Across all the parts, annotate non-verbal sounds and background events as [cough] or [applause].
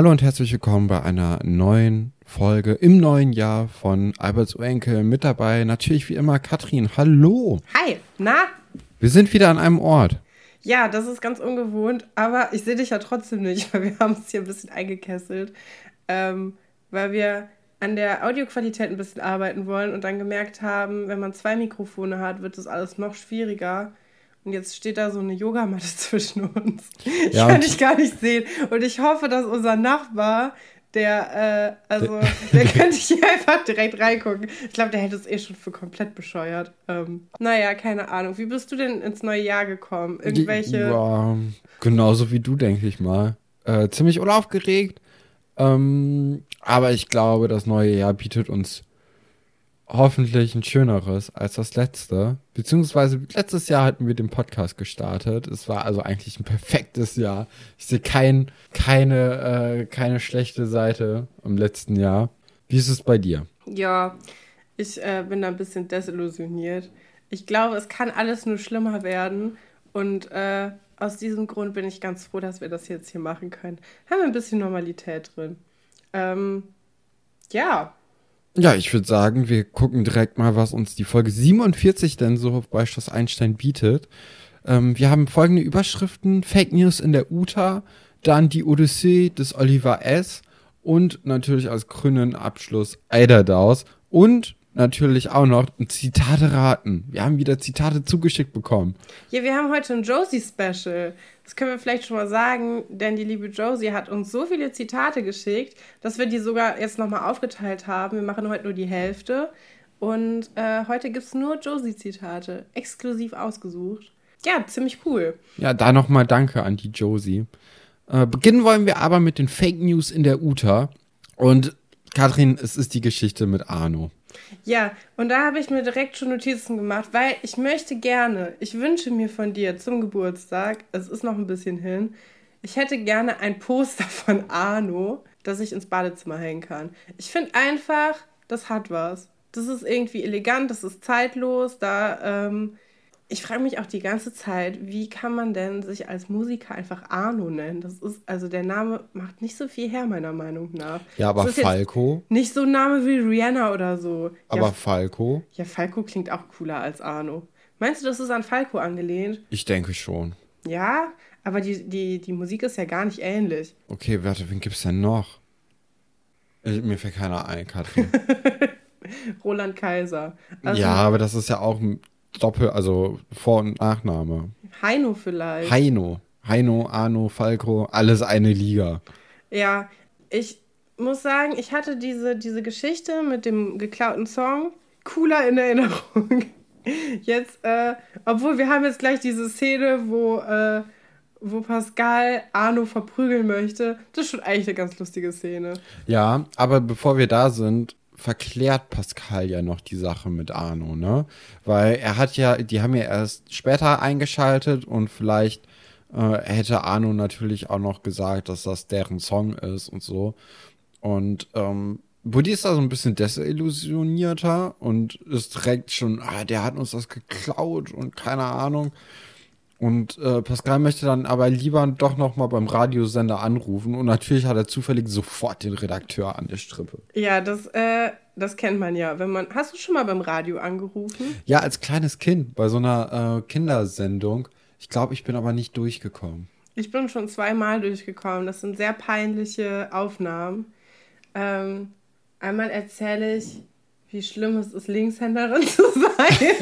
Hallo und herzlich willkommen bei einer neuen Folge im neuen Jahr von Alberts Urenkel. Mit dabei natürlich wie immer Katrin. Hallo. Hi, na? Wir sind wieder an einem Ort. Ja, das ist ganz ungewohnt, aber ich sehe dich ja trotzdem nicht, [laughs] weil wir haben es hier ein bisschen eingekesselt, ähm, weil wir an der Audioqualität ein bisschen arbeiten wollen und dann gemerkt haben, wenn man zwei Mikrofone hat, wird das alles noch schwieriger. Und jetzt steht da so eine Yogamatte [laughs] zwischen uns. Ich ja, kann dich gar nicht sehen. Und ich hoffe, dass unser Nachbar, der, äh, also, der [laughs] könnte hier einfach direkt reingucken. Ich glaube, der hätte es eh schon für komplett bescheuert. Ähm, naja, keine Ahnung. Wie bist du denn ins neue Jahr gekommen? Irgendwelche. Ja, genauso wie du, denke ich mal. Äh, ziemlich unaufgeregt. Ähm, aber ich glaube, das neue Jahr bietet uns hoffentlich ein schöneres als das letzte. Beziehungsweise letztes Jahr hatten wir den Podcast gestartet. Es war also eigentlich ein perfektes Jahr. Ich sehe kein, keine, äh, keine schlechte Seite im letzten Jahr. Wie ist es bei dir? Ja, ich äh, bin da ein bisschen desillusioniert. Ich glaube, es kann alles nur schlimmer werden. Und äh, aus diesem Grund bin ich ganz froh, dass wir das jetzt hier machen können. Haben wir ein bisschen Normalität drin. Ähm, ja, ja, ich würde sagen, wir gucken direkt mal, was uns die Folge 47 denn so bei Schloss Einstein bietet. Ähm, wir haben folgende Überschriften: Fake News in der UTA, dann die Odyssee des Oliver S. und natürlich als grünen Abschluss Eiderdaus und natürlich auch noch ein Zitate raten. Wir haben wieder Zitate zugeschickt bekommen. Ja, wir haben heute ein Josie-Special. Das können wir vielleicht schon mal sagen, denn die liebe Josie hat uns so viele Zitate geschickt, dass wir die sogar jetzt nochmal aufgeteilt haben. Wir machen heute nur die Hälfte. Und äh, heute gibt es nur Josie-Zitate, exklusiv ausgesucht. Ja, ziemlich cool. Ja, da nochmal Danke an die Josie. Äh, beginnen wollen wir aber mit den Fake News in der UTA. Und Katrin, es ist die Geschichte mit Arno. Ja, und da habe ich mir direkt schon Notizen gemacht, weil ich möchte gerne, ich wünsche mir von dir zum Geburtstag, es ist noch ein bisschen hin, ich hätte gerne ein Poster von Arno, das ich ins Badezimmer hängen kann. Ich finde einfach, das hat was. Das ist irgendwie elegant, das ist zeitlos, da ähm, ich frage mich auch die ganze Zeit, wie kann man denn sich als Musiker einfach Arno nennen? Das ist, also der Name macht nicht so viel her, meiner Meinung nach. Ja, aber Falco. Nicht so ein Name wie Rihanna oder so. Aber ja, Falco. Ja, Falco klingt auch cooler als Arno. Meinst du, das ist an Falco angelehnt? Ich denke schon. Ja, aber die, die, die Musik ist ja gar nicht ähnlich. Okay, warte, wen gibt's denn noch? Mir fällt keiner ein, Katrin. [laughs] Roland Kaiser. Also, ja, aber das ist ja auch Doppel, also Vor- und Nachname. Heino vielleicht. Heino. Heino, Arno, Falco, alles eine Liga. Ja, ich muss sagen, ich hatte diese, diese Geschichte mit dem geklauten Song cooler in Erinnerung. [laughs] Jetzt, äh, obwohl wir haben jetzt gleich diese Szene, wo, äh, wo Pascal Arno verprügeln möchte. Das ist schon eigentlich eine ganz lustige Szene. Ja, aber bevor wir da sind, verklärt Pascal ja noch die Sache mit Arno, ne? Weil er hat ja, die haben ja erst später eingeschaltet und vielleicht äh, hätte Arno natürlich auch noch gesagt, dass das deren Song ist und so. Und ähm, Buddy ist da so ein bisschen desillusionierter und ist direkt schon, ah, der hat uns das geklaut und keine Ahnung. Und äh, Pascal möchte dann aber lieber doch noch mal beim Radiosender anrufen und natürlich hat er zufällig sofort den Redakteur an der Strippe. Ja, das, äh, das kennt man ja. Wenn man, hast du schon mal beim Radio angerufen? Ja, als kleines Kind bei so einer äh, Kindersendung. Ich glaube, ich bin aber nicht durchgekommen. Ich bin schon zweimal durchgekommen. Das sind sehr peinliche Aufnahmen. Ähm, einmal erzähle ich, wie schlimm es ist, Linkshänderin zu [laughs] sein.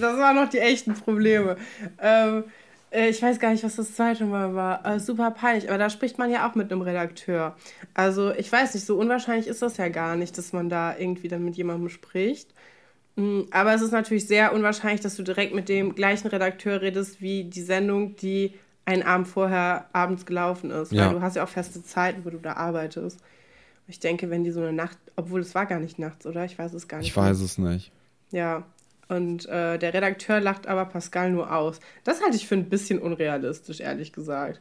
Das waren noch die echten Probleme. Ähm, äh, ich weiß gar nicht, was das zweite Mal war. Äh, super peinlich, aber da spricht man ja auch mit einem Redakteur. Also ich weiß nicht, so unwahrscheinlich ist das ja gar nicht, dass man da irgendwie dann mit jemandem spricht. Mm, aber es ist natürlich sehr unwahrscheinlich, dass du direkt mit dem gleichen Redakteur redest wie die Sendung, die einen Abend vorher abends gelaufen ist. Ja. Weil du hast ja auch feste Zeiten, wo du da arbeitest. Ich denke, wenn die so eine Nacht, obwohl es war gar nicht nachts, oder? Ich weiß es gar nicht. Ich weiß es nicht. Ja. Und äh, der Redakteur lacht aber Pascal nur aus. Das halte ich für ein bisschen unrealistisch, ehrlich gesagt.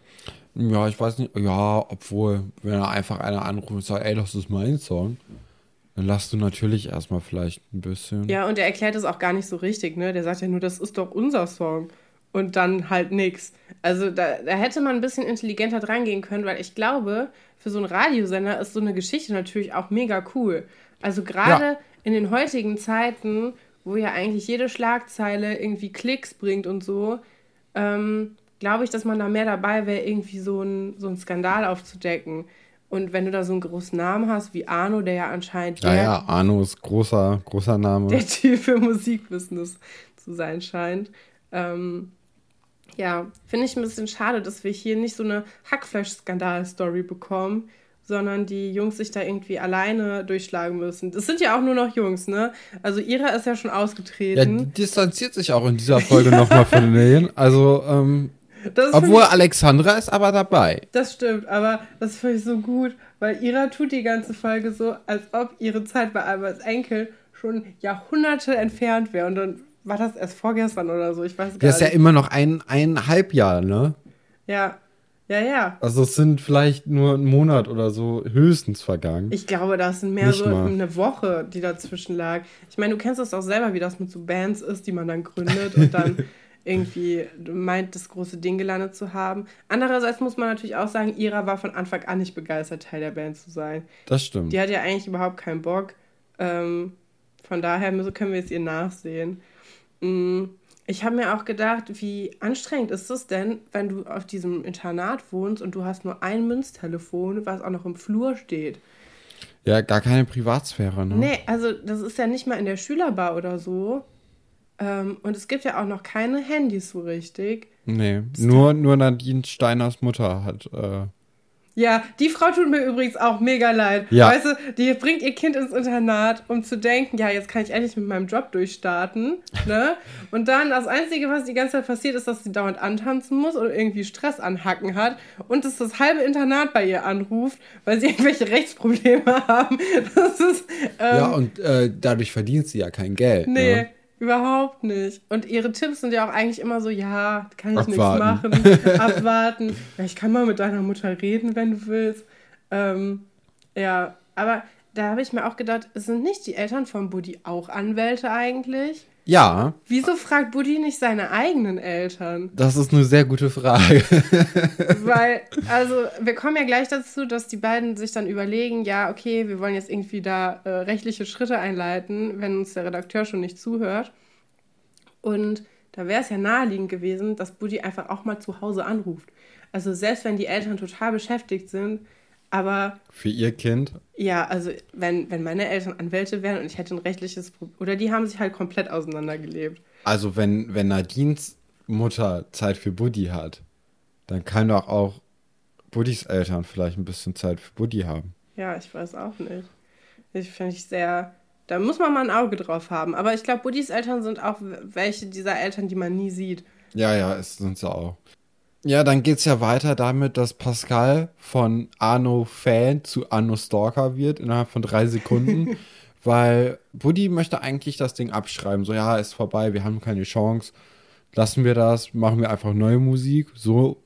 Ja, ich weiß nicht. Ja, obwohl, wenn er einfach einer anruft und sagt, ey, das ist mein Song, dann lachst du natürlich erstmal vielleicht ein bisschen. Ja, und er erklärt es auch gar nicht so richtig, ne? Der sagt ja nur, das ist doch unser Song. und dann halt nix. Also da, da hätte man ein bisschen intelligenter dran gehen können, weil ich glaube, für so einen Radiosender ist so eine Geschichte natürlich auch mega cool. Also gerade ja. in den heutigen Zeiten, wo ja eigentlich jede Schlagzeile irgendwie Klicks bringt und so, ähm, glaube ich, dass man da mehr dabei wäre, irgendwie so einen so Skandal aufzudecken. Und wenn du da so einen großen Namen hast wie Arno, der ja anscheinend. Ja, ja, Arno ist großer, großer Name. Der [laughs] Typ für Musikbusiness zu sein scheint. Ähm, ja, finde ich ein bisschen schade, dass wir hier nicht so eine Hackfleisch-Skandal-Story bekommen, sondern die Jungs sich da irgendwie alleine durchschlagen müssen. Das sind ja auch nur noch Jungs, ne? Also Ira ist ja schon ausgetreten. Ja, distanziert sich auch in dieser Folge nochmal von denen. Also, ähm, obwohl ich, Alexandra ist aber dabei. Das stimmt, aber das finde ich so gut, weil Ira tut die ganze Folge so, als ob ihre Zeit bei Alberts Enkel schon Jahrhunderte entfernt wäre. Und dann war das erst vorgestern oder so, ich weiß gar nicht. Das ist ja immer noch ein, eineinhalb Jahr, ne? Ja. Ja, ja. Also es sind vielleicht nur ein Monat oder so höchstens vergangen. Ich glaube, das sind mehr Nicht so mal. eine Woche, die dazwischen lag. Ich meine, du kennst das auch selber, wie das mit so Bands ist, die man dann gründet und dann [laughs] irgendwie meint, das große Ding gelandet zu haben. Andererseits muss man natürlich auch sagen, Ira war von Anfang an nicht begeistert, Teil der Band zu sein. Das stimmt. Die hat ja eigentlich überhaupt keinen Bock. Ähm, von daher können wir es ihr nachsehen. Mm, ich habe mir auch gedacht, wie anstrengend ist es denn, wenn du auf diesem Internat wohnst und du hast nur ein Münztelefon, was auch noch im Flur steht. Ja, gar keine Privatsphäre, ne? Nee, also das ist ja nicht mal in der Schülerbar oder so. Ähm, und es gibt ja auch noch keine Handys so richtig. Nee, nur, nur Nadine Steiners Mutter hat äh, ja, die Frau tut mir übrigens auch mega leid. Ja. Weißt du, die bringt ihr Kind ins Internat, um zu denken, ja, jetzt kann ich endlich mit meinem Job durchstarten. [laughs] Ne? Und dann das Einzige, was die ganze Zeit passiert, ist, dass sie dauernd antanzen muss oder irgendwie Stress anhacken hat und dass das halbe Internat bei ihr anruft, weil sie [laughs] irgendwelche Rechtsprobleme [laughs] haben. Das ist, ähm, ja, und äh, dadurch verdient sie ja kein Geld. Nee. Ne? Überhaupt nicht. Und ihre Tipps sind ja auch eigentlich immer so, ja, kann ich Abwarten. nichts machen. [laughs] Abwarten. Ja, ich kann mal mit deiner Mutter reden, wenn du willst. Ähm, ja, aber da habe ich mir auch gedacht, sind nicht die Eltern von Buddy auch Anwälte eigentlich? Ja. Wieso fragt Buddy nicht seine eigenen Eltern? Das ist eine sehr gute Frage. [laughs] Weil, also, wir kommen ja gleich dazu, dass die beiden sich dann überlegen, ja, okay, wir wollen jetzt irgendwie da äh, rechtliche Schritte einleiten, wenn uns der Redakteur schon nicht zuhört. Und da wäre es ja naheliegend gewesen, dass Buddy einfach auch mal zu Hause anruft. Also selbst wenn die Eltern total beschäftigt sind, aber. Für ihr Kind? Ja, also wenn, wenn meine Eltern Anwälte wären und ich hätte ein rechtliches Problem. Oder die haben sich halt komplett auseinandergelebt. Also wenn, wenn Nadines Mutter Zeit für Buddy hat, dann kann doch auch Buddys Eltern vielleicht ein bisschen Zeit für Buddy haben. Ja, ich weiß auch nicht. Ich finde ich sehr. Da muss man mal ein Auge drauf haben. Aber ich glaube, Buddys Eltern sind auch welche dieser Eltern, die man nie sieht. Ja, ja, es sind sie auch. Ja, dann geht's ja weiter damit, dass Pascal von Arno Fan zu Arno Stalker wird innerhalb von drei Sekunden, [laughs] weil Buddy möchte eigentlich das Ding abschreiben. So, ja, ist vorbei, wir haben keine Chance. Lassen wir das, machen wir einfach neue Musik, so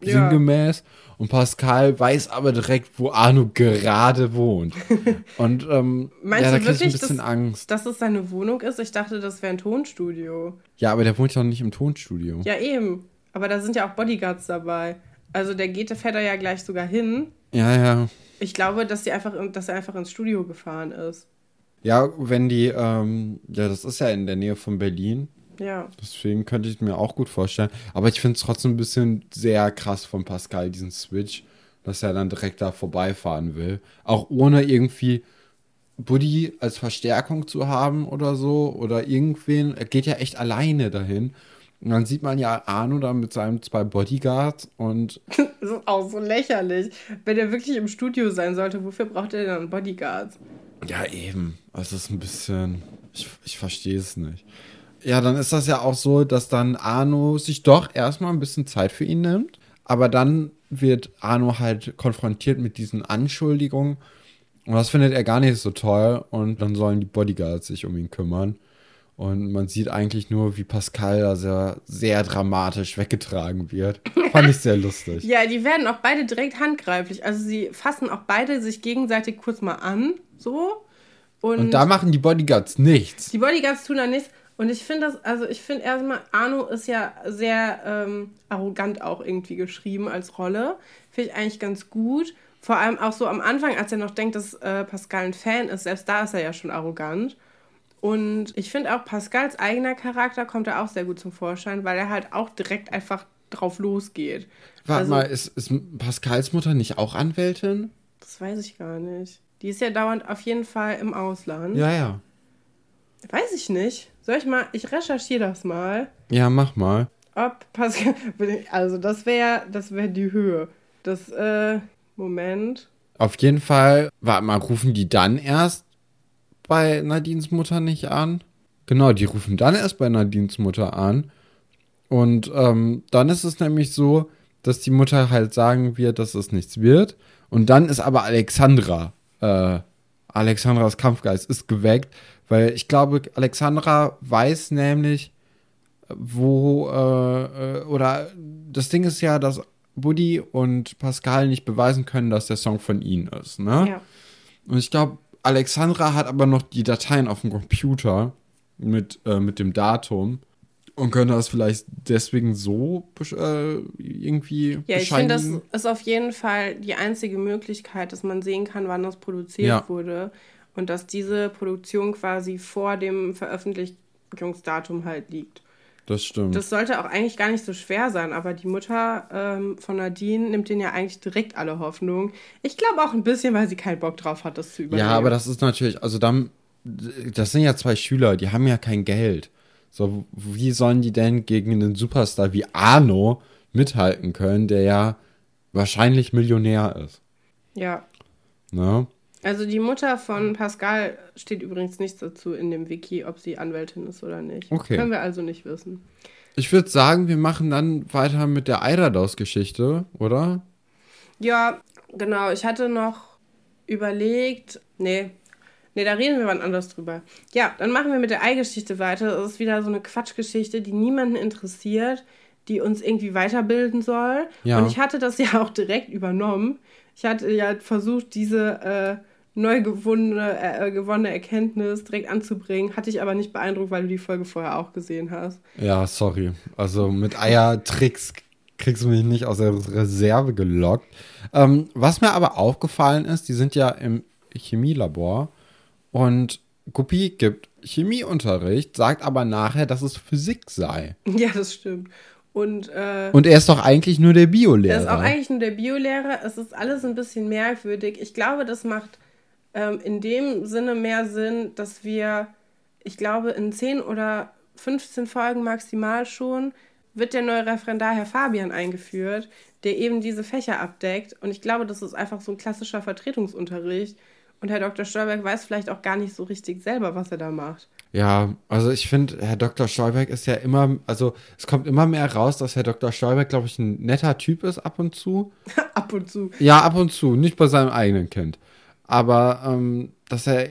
ja. sinngemäß. Und Pascal weiß aber direkt, wo Arno gerade wohnt. [laughs] Und ähm, Meinst ja, da krieg ich ein bisschen dass, Angst. Dass es seine Wohnung ist? Ich dachte, das wäre ein Tonstudio. Ja, aber der wohnt ja noch nicht im Tonstudio. Ja, eben. Aber da sind ja auch Bodyguards dabei. Also der geht, der fährt da ja gleich sogar hin. Ja, ja. Ich glaube, dass, die einfach, dass er einfach ins Studio gefahren ist. Ja, wenn die, ähm, ja, das ist ja in der Nähe von Berlin. Ja. Deswegen könnte ich mir auch gut vorstellen. Aber ich finde es trotzdem ein bisschen sehr krass von Pascal, diesen Switch, dass er dann direkt da vorbeifahren will. Auch ohne irgendwie Buddy als Verstärkung zu haben oder so. Oder irgendwen. Er geht ja echt alleine dahin. Und dann sieht man ja Arno da mit seinen zwei Bodyguards und. [laughs] das ist auch so lächerlich. Wenn er wirklich im Studio sein sollte, wofür braucht er dann Bodyguards? Ja, eben. Also, es ist ein bisschen. Ich, ich verstehe es nicht. Ja, dann ist das ja auch so, dass dann Arno sich doch erstmal ein bisschen Zeit für ihn nimmt. Aber dann wird Arno halt konfrontiert mit diesen Anschuldigungen. Und das findet er gar nicht so toll. Und dann sollen die Bodyguards sich um ihn kümmern. Und man sieht eigentlich nur, wie Pascal da sehr, sehr dramatisch weggetragen wird. [laughs] Fand ich sehr lustig. ja, die werden auch beide direkt handgreiflich. Also sie fassen auch beide sich gegenseitig kurz mal an, so. Und, und da machen die Bodyguards nichts. Die Bodyguards tun da nichts. Und ich finde das, also ich finde erstmal, Arno ist ja sehr ähm, arrogant auch irgendwie geschrieben als Rolle. Finde ich eigentlich ganz gut. Vor allem auch so am Anfang, als er noch denkt, dass äh, Pascal ein Fan ist, selbst da ist er ja schon arrogant. Und ich finde auch Pascals eigener Charakter kommt da auch sehr gut zum Vorschein, weil er halt auch direkt einfach drauf losgeht. Warte Also- mal, ist, ist Pascals Mutter nicht auch Anwältin? Das weiß ich gar nicht. Die ist ja dauernd auf jeden Fall im Ausland. Ja, ja. Weiß ich nicht. Soll ich mal, ich recherchiere das mal, Ja, mach mal. ob Pascal, [laughs] also das wäre, das wäre die Höhe. Das, äh, Moment. Auf jeden Fall, warte mal, rufen die dann erst bei Nadines Mutter nicht an? Genau, die rufen dann erst bei Nadines Mutter an. Und ähm, dann ist es nämlich so, dass die Mutter halt sagen wird, dass es nichts wird. Und dann ist aber Alexandra, äh, Alexandras Kampfgeist ist geweckt, weil ich glaube, Alexandra weiß nämlich, wo, äh, äh, oder das Ding ist ja, dass Buddy und Pascal nicht beweisen können, dass der Song von ihnen ist, ne? Ja. Und ich glaube, Alexandra hat aber noch die Dateien auf dem Computer mit, äh, mit dem Datum und könnte das vielleicht deswegen so äh, irgendwie Ja, ich finde, das ist auf jeden Fall die einzige Möglichkeit, dass man sehen kann, wann das produziert Ja. wurde. Und dass diese Produktion quasi vor dem Veröffentlichungsdatum halt liegt. Das stimmt. Das sollte auch eigentlich gar nicht so schwer sein, aber die Mutter ähm, von Nadine nimmt denen ja eigentlich direkt alle Hoffnung. Ich glaube auch ein bisschen, weil sie keinen Bock drauf hat, das zu übernehmen. ja, aber das ist natürlich, also dann, das sind ja zwei Schüler, die haben ja kein Geld. So, wie sollen die denn gegen einen Superstar wie Arno mithalten können, der ja wahrscheinlich Millionär ist? Ja. Ne? Also die Mutter von Pascal steht übrigens nichts dazu in dem Wiki, ob sie Anwältin ist oder nicht. Okay. Können wir also nicht wissen. Ich würde sagen, wir machen dann weiter mit der Eiderdaus-Geschichte, oder? Ja, genau. Ich hatte noch überlegt. Nee. Nee, da reden wir wann anders drüber. Ja, dann machen wir mit der Eigeschichte weiter. Das ist wieder so eine Quatschgeschichte, die niemanden interessiert, die uns irgendwie weiterbilden soll. Ja. Und ich hatte das ja auch direkt übernommen. Ich hatte ja versucht, diese äh, neu gewonnene, äh, gewonnene Erkenntnis direkt anzubringen. Hatte ich aber nicht beeindruckt, weil du die Folge vorher auch gesehen hast. Ja, sorry. Also mit Eiertricks kriegst du mich nicht aus der Reserve gelockt. Ähm, was mir aber aufgefallen ist, die sind ja im Chemielabor und Guppi gibt Chemieunterricht, sagt aber nachher, dass es Physik sei. [laughs] Ja, das stimmt. Und äh, Und er ist doch eigentlich nur der Er ist auch Biolehrer. eigentlich nur der Biolehrer. Es ist alles ein bisschen merkwürdig. Ich glaube, das macht ähm, in dem Sinne mehr Sinn, dass wir, ich glaube, in 10 oder 15 Folgen maximal schon wird der neue Referendar Herr Fabian eingeführt, der eben diese Fächer abdeckt. Und ich glaube, das ist einfach so ein klassischer Vertretungsunterricht. Und Herr Dr. Stolberg weiß vielleicht auch gar nicht so richtig selber, was er da macht. Ja, also ich finde, Herr Dr. Stolberg ist ja immer, also es kommt immer mehr raus, dass Herr Dr. Stolberg, glaube ich, ein netter Typ ist ab und zu. [laughs] Ab und zu. Ja, ab und zu, nicht bei seinem eigenen Kind. Aber ähm, dass er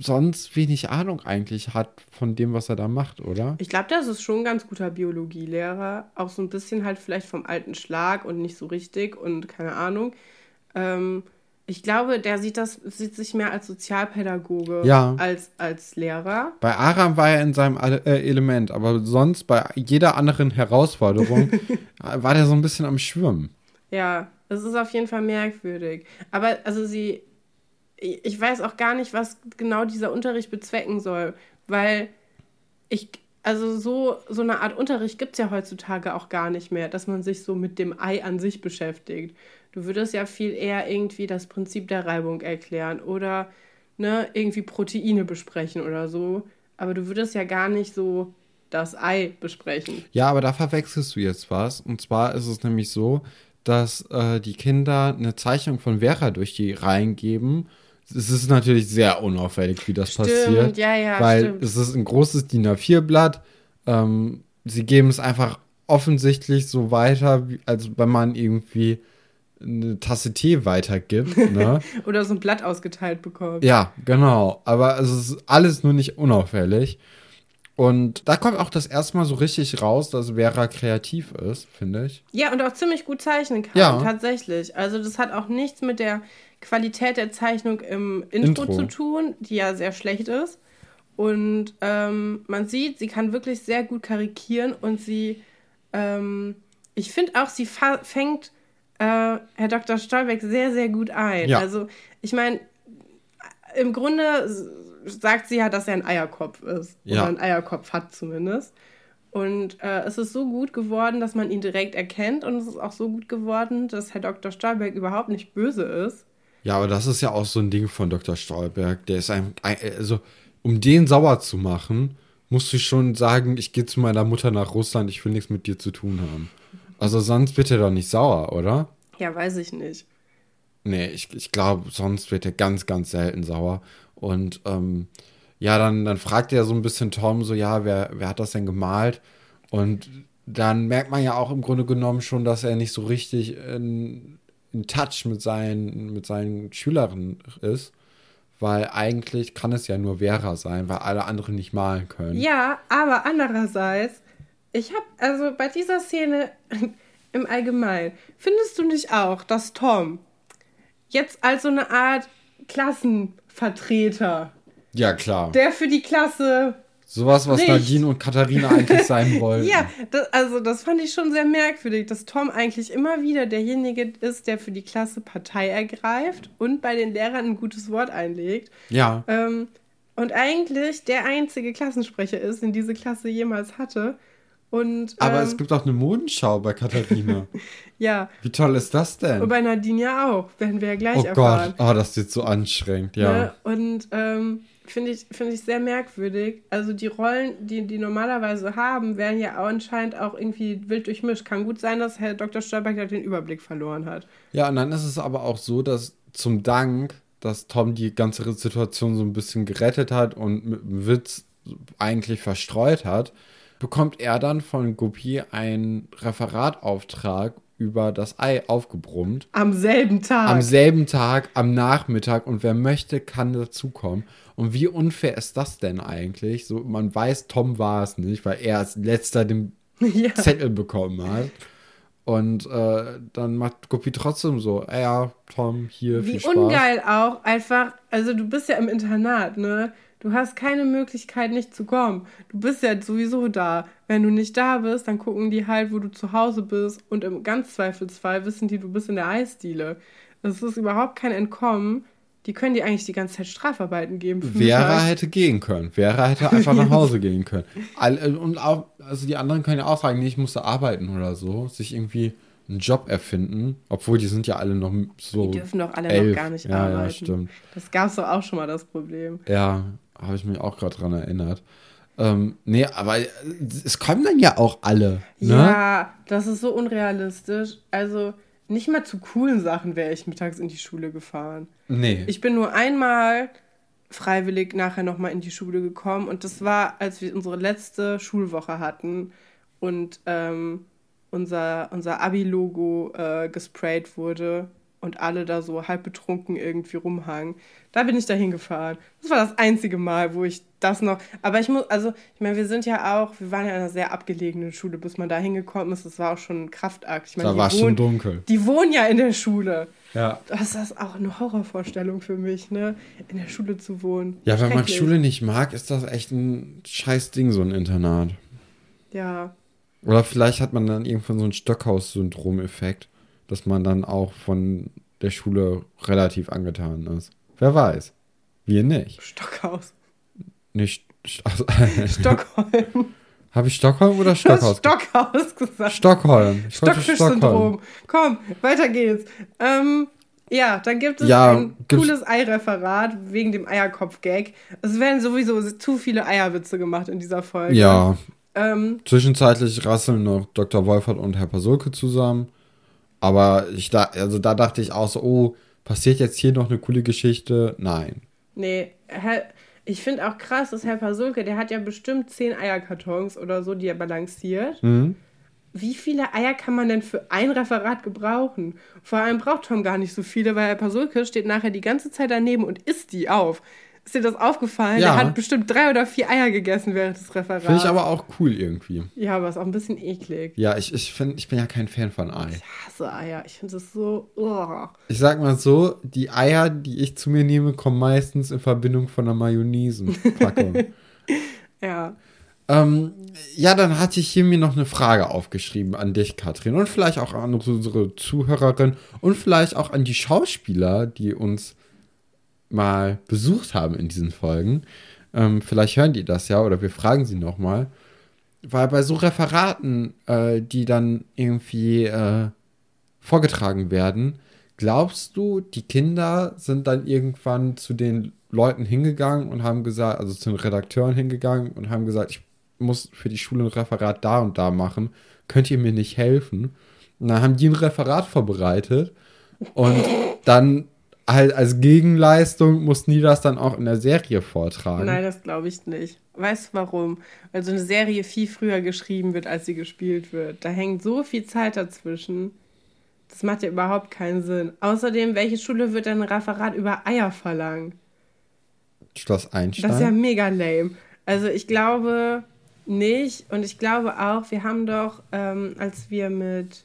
sonst wenig Ahnung eigentlich hat von dem, was er da macht, oder? Ich glaube, das ist schon ein ganz guter Biologielehrer. Auch so ein bisschen halt vielleicht vom alten Schlag und nicht so richtig und keine Ahnung. Ähm, ich glaube, der sieht das, sieht sich mehr als Sozialpädagoge Ja. als als Lehrer. Bei Aram war er in seinem äh, Element, aber sonst bei jeder anderen Herausforderung [laughs] war der so ein bisschen am Schwimmen. Ja, das ist auf jeden Fall merkwürdig. Aber also sie, ich weiß auch gar nicht, was genau dieser Unterricht bezwecken soll, weil ich, also so, so eine Art Unterricht gibt es ja heutzutage auch gar nicht mehr, dass man sich so mit dem Ei an sich beschäftigt. Du würdest ja viel eher irgendwie das Prinzip der Reibung erklären oder ne, irgendwie Proteine besprechen oder so. Aber du würdest ja gar nicht so das Ei besprechen. Ja, aber da verwechselst du jetzt was. Und zwar ist es nämlich so, dass äh, die Kinder eine Zeichnung von Vera durch die Reihen geben. Es ist natürlich sehr unauffällig, wie das Stimmt, passiert. ja, ja, Weil stimmt. es ist ein großes DIN A4-Blatt. Ähm, sie geben es einfach offensichtlich so weiter, als wenn man irgendwie eine Tasse Tee weitergibt. [laughs] Ne? Oder so ein Blatt ausgeteilt bekommt. Ja, genau. Aber es ist alles nur nicht unauffällig. Und da kommt auch das erste Mal so richtig raus, dass Vera kreativ ist, finde ich. Ja, und auch ziemlich gut zeichnen kann, Ja. tatsächlich. Also das hat auch nichts mit der Qualität der Zeichnung im Intro, Intro. zu tun, die ja sehr schlecht ist. Und ähm, man sieht, sie kann wirklich sehr gut karikieren und sie, ähm, ich finde auch, sie fängt äh, Herr Dr. Stolbeck sehr, sehr gut ein. Ja. Also, ich meine, im Grunde sagt sie ja, dass er ein Eierkopf ist. Ja. Oder einen Eierkopf hat zumindest. Und äh, es ist so gut geworden, dass man ihn direkt erkennt. Und es ist auch so gut geworden, dass Herr Dr. Stolberg überhaupt nicht böse ist. Ja, aber das ist ja auch so ein Ding von Dr. Stolberg. Der ist ein, also um den sauer zu machen, musst du schon sagen, ich gehe zu meiner Mutter nach Russland, ich will nichts mit dir zu tun haben. Also sonst wird er doch nicht sauer, oder? Ja, weiß ich nicht. Nee, ich, ich glaube, sonst wird er ganz, ganz selten sauer. Und ähm, ja, dann, dann fragt er so ein bisschen Tom so, ja, wer, wer hat das denn gemalt? Und dann merkt man ja auch im Grunde genommen schon, dass er nicht so richtig in, in Touch mit seinen, mit seinen Schülern ist. Weil eigentlich kann es ja nur Vera sein, weil alle anderen nicht malen können. Ja, aber andererseits, ich habe, also bei dieser Szene [laughs] im Allgemeinen, findest du nicht auch, dass Tom jetzt als so eine Art Klassenvertreter ja, klar. Der für die Klasse. Sowas, was nicht. Nadine und Katharina eigentlich sein [laughs] wollten. Ja, das, also das fand ich schon sehr merkwürdig, dass Tom eigentlich immer wieder derjenige ist, der für die Klasse Partei ergreift und bei den Lehrern ein gutes Wort einlegt. Ja. Ähm, und eigentlich der einzige Klassensprecher ist, den diese Klasse jemals hatte. Und, Aber ähm, es gibt auch eine Modenschau bei Katharina. [laughs] ja. Wie toll ist das denn? Und bei Nadine ja auch, werden wir ja gleich oh erfahren. Oh Gott, oh, das ist so anstrengend, ja. Ne? Und ähm, finde ich, find ich sehr merkwürdig. Also die Rollen, die die normalerweise haben, werden ja auch anscheinend auch irgendwie wild durchmischt. Kann gut sein, dass Herr Dr. Stolberg da den Überblick verloren hat. Ja, und dann ist es aber auch so, dass zum Dank, dass Tom die ganze Situation so ein bisschen gerettet hat und mit einem Witz eigentlich verstreut hat, bekommt er dann von Guppy einen Referatauftrag über das Ei aufgebrummt. Am selben Tag. Am selben Tag, am Nachmittag. Und wer möchte, kann dazukommen. Und wie unfair ist das denn eigentlich? So, man weiß, Tom war es nicht, weil er als letzter den [laughs] ja. Zettel bekommen hat. Und äh, dann macht Guppy trotzdem so, ja, Tom, hier, Wie viel Spaß. ungeil auch, einfach, also du bist ja im Internat, ne? Du hast keine Möglichkeit, nicht zu kommen. Du bist ja sowieso da. Wenn du nicht da bist, dann gucken die halt, wo du zu Hause bist. Und im ganz Zweifelsfall wissen die, du bist in der Eisdiele. Das ist überhaupt kein Entkommen. Die können dir eigentlich die ganze Zeit Strafarbeiten geben. Vera hätte gehen können. Vera hätte einfach nach Hause gehen können. Und auch, also die anderen können ja auch sagen, nee, ich musste arbeiten oder so. Sich irgendwie einen Job erfinden, obwohl die sind ja alle noch so. Die dürfen doch alle elf. noch gar nicht ja, arbeiten. Ja, stimmt. Das gab es doch auch schon mal das Problem. Ja, habe ich mich auch gerade dran erinnert. Ähm, nee, aber es kommen dann ja auch alle. Ne? Ja, das ist so unrealistisch. Also nicht mal zu coolen Sachen wäre ich mittags in die Schule gefahren. Nee. Ich bin nur einmal freiwillig nachher nochmal in die Schule gekommen und das war, als wir unsere letzte Schulwoche hatten und ähm, unser, unser Abi-Logo äh, gesprayt wurde und alle da so halb betrunken irgendwie rumhangen. Da bin ich da hingefahren. Das war das einzige Mal, wo ich das noch. Aber ich muss, also, ich meine, wir sind ja auch, wir waren ja in einer sehr abgelegenen Schule, bis man da hingekommen ist. Das war auch schon ein Kraftakt. Ich meine, da war es schon dunkel. Die wohnen ja in der Schule. Ja. Das ist auch eine Horrorvorstellung für mich, ne? In der Schule zu wohnen. Ja, wenn man Schule nicht mag, ist das echt ein scheiß Ding, so ein Internat. Ja. Oder vielleicht hat man dann irgendwann so ein Stockhaus-Syndrom-Effekt dass man dann auch von der Schule relativ angetan ist. Wer weiß. Wir nicht. Stockhaus. Nicht [laughs] also, Stockholm. Habe ich Stockholm oder Stockhaus? Stockhaus gesagt. Stockholm. Stockfisch-Syndrom. Komm, weiter geht's. Ähm, ja, dann gibt es ja, ein cooles Eireferat wegen dem Eierkopf-Gag. Es werden sowieso zu viele Eierwitze gemacht in dieser Folge. Ja. Ähm, Zwischenzeitlich rasseln noch Dr. Wolfert und Herr Pasulke zusammen. Aber ich da, also da dachte ich auch so, oh, passiert jetzt hier noch eine coole Geschichte? Nein. Nee, ich finde auch krass, dass Herr Pasulke, der hat ja bestimmt zehn Eierkartons oder so, die er balanciert. Mhm. Wie viele Eier kann man denn für ein Referat gebrauchen? Vor allem braucht Tom gar nicht so viele, weil Herr Pasulke steht nachher die ganze Zeit daneben und isst die auf. Ist dir das aufgefallen? Ja. Der hat bestimmt drei oder vier Eier gegessen während des Referats. Finde ich aber auch cool irgendwie. Ja, aber ist auch ein bisschen eklig. Ja, ich, ich, find, ich bin ja kein Fan von Ei. Ich hasse Eier. Ich finde das so. Oh. Ich sag mal so: Die Eier, die ich zu mir nehme, kommen meistens in Verbindung von einer Mayonnaise-Packung. [laughs] Ja. Ähm, ja, dann hatte ich hier mir noch eine Frage aufgeschrieben an dich, Katrin, und vielleicht auch an unsere Zuhörerin und vielleicht auch an die Schauspieler, die uns mal besucht haben in diesen Folgen. Ähm, vielleicht hören die das ja oder wir fragen sie nochmal. Weil bei so Referaten, äh, die dann irgendwie äh, vorgetragen werden, glaubst du, die Kinder sind dann irgendwann zu den Leuten hingegangen und haben gesagt, also zu den Redakteuren hingegangen und haben gesagt, ich muss für die Schule ein Referat da und da machen. Könnt ihr mir nicht helfen? Und dann haben die ein Referat vorbereitet und dann halt als Gegenleistung mussten die das dann auch in der Serie vortragen. Nein, das glaube ich nicht. Weißt du warum? Weil so eine Serie viel früher geschrieben wird, als sie gespielt wird. Da hängt so viel Zeit dazwischen. Das macht ja überhaupt keinen Sinn. Außerdem, welche Schule wird denn ein Referat über Eier verlangen? Schloss Einstein. Das ist ja mega lame. Also ich glaube nicht. Und ich glaube auch, wir haben doch, ähm, als wir mit,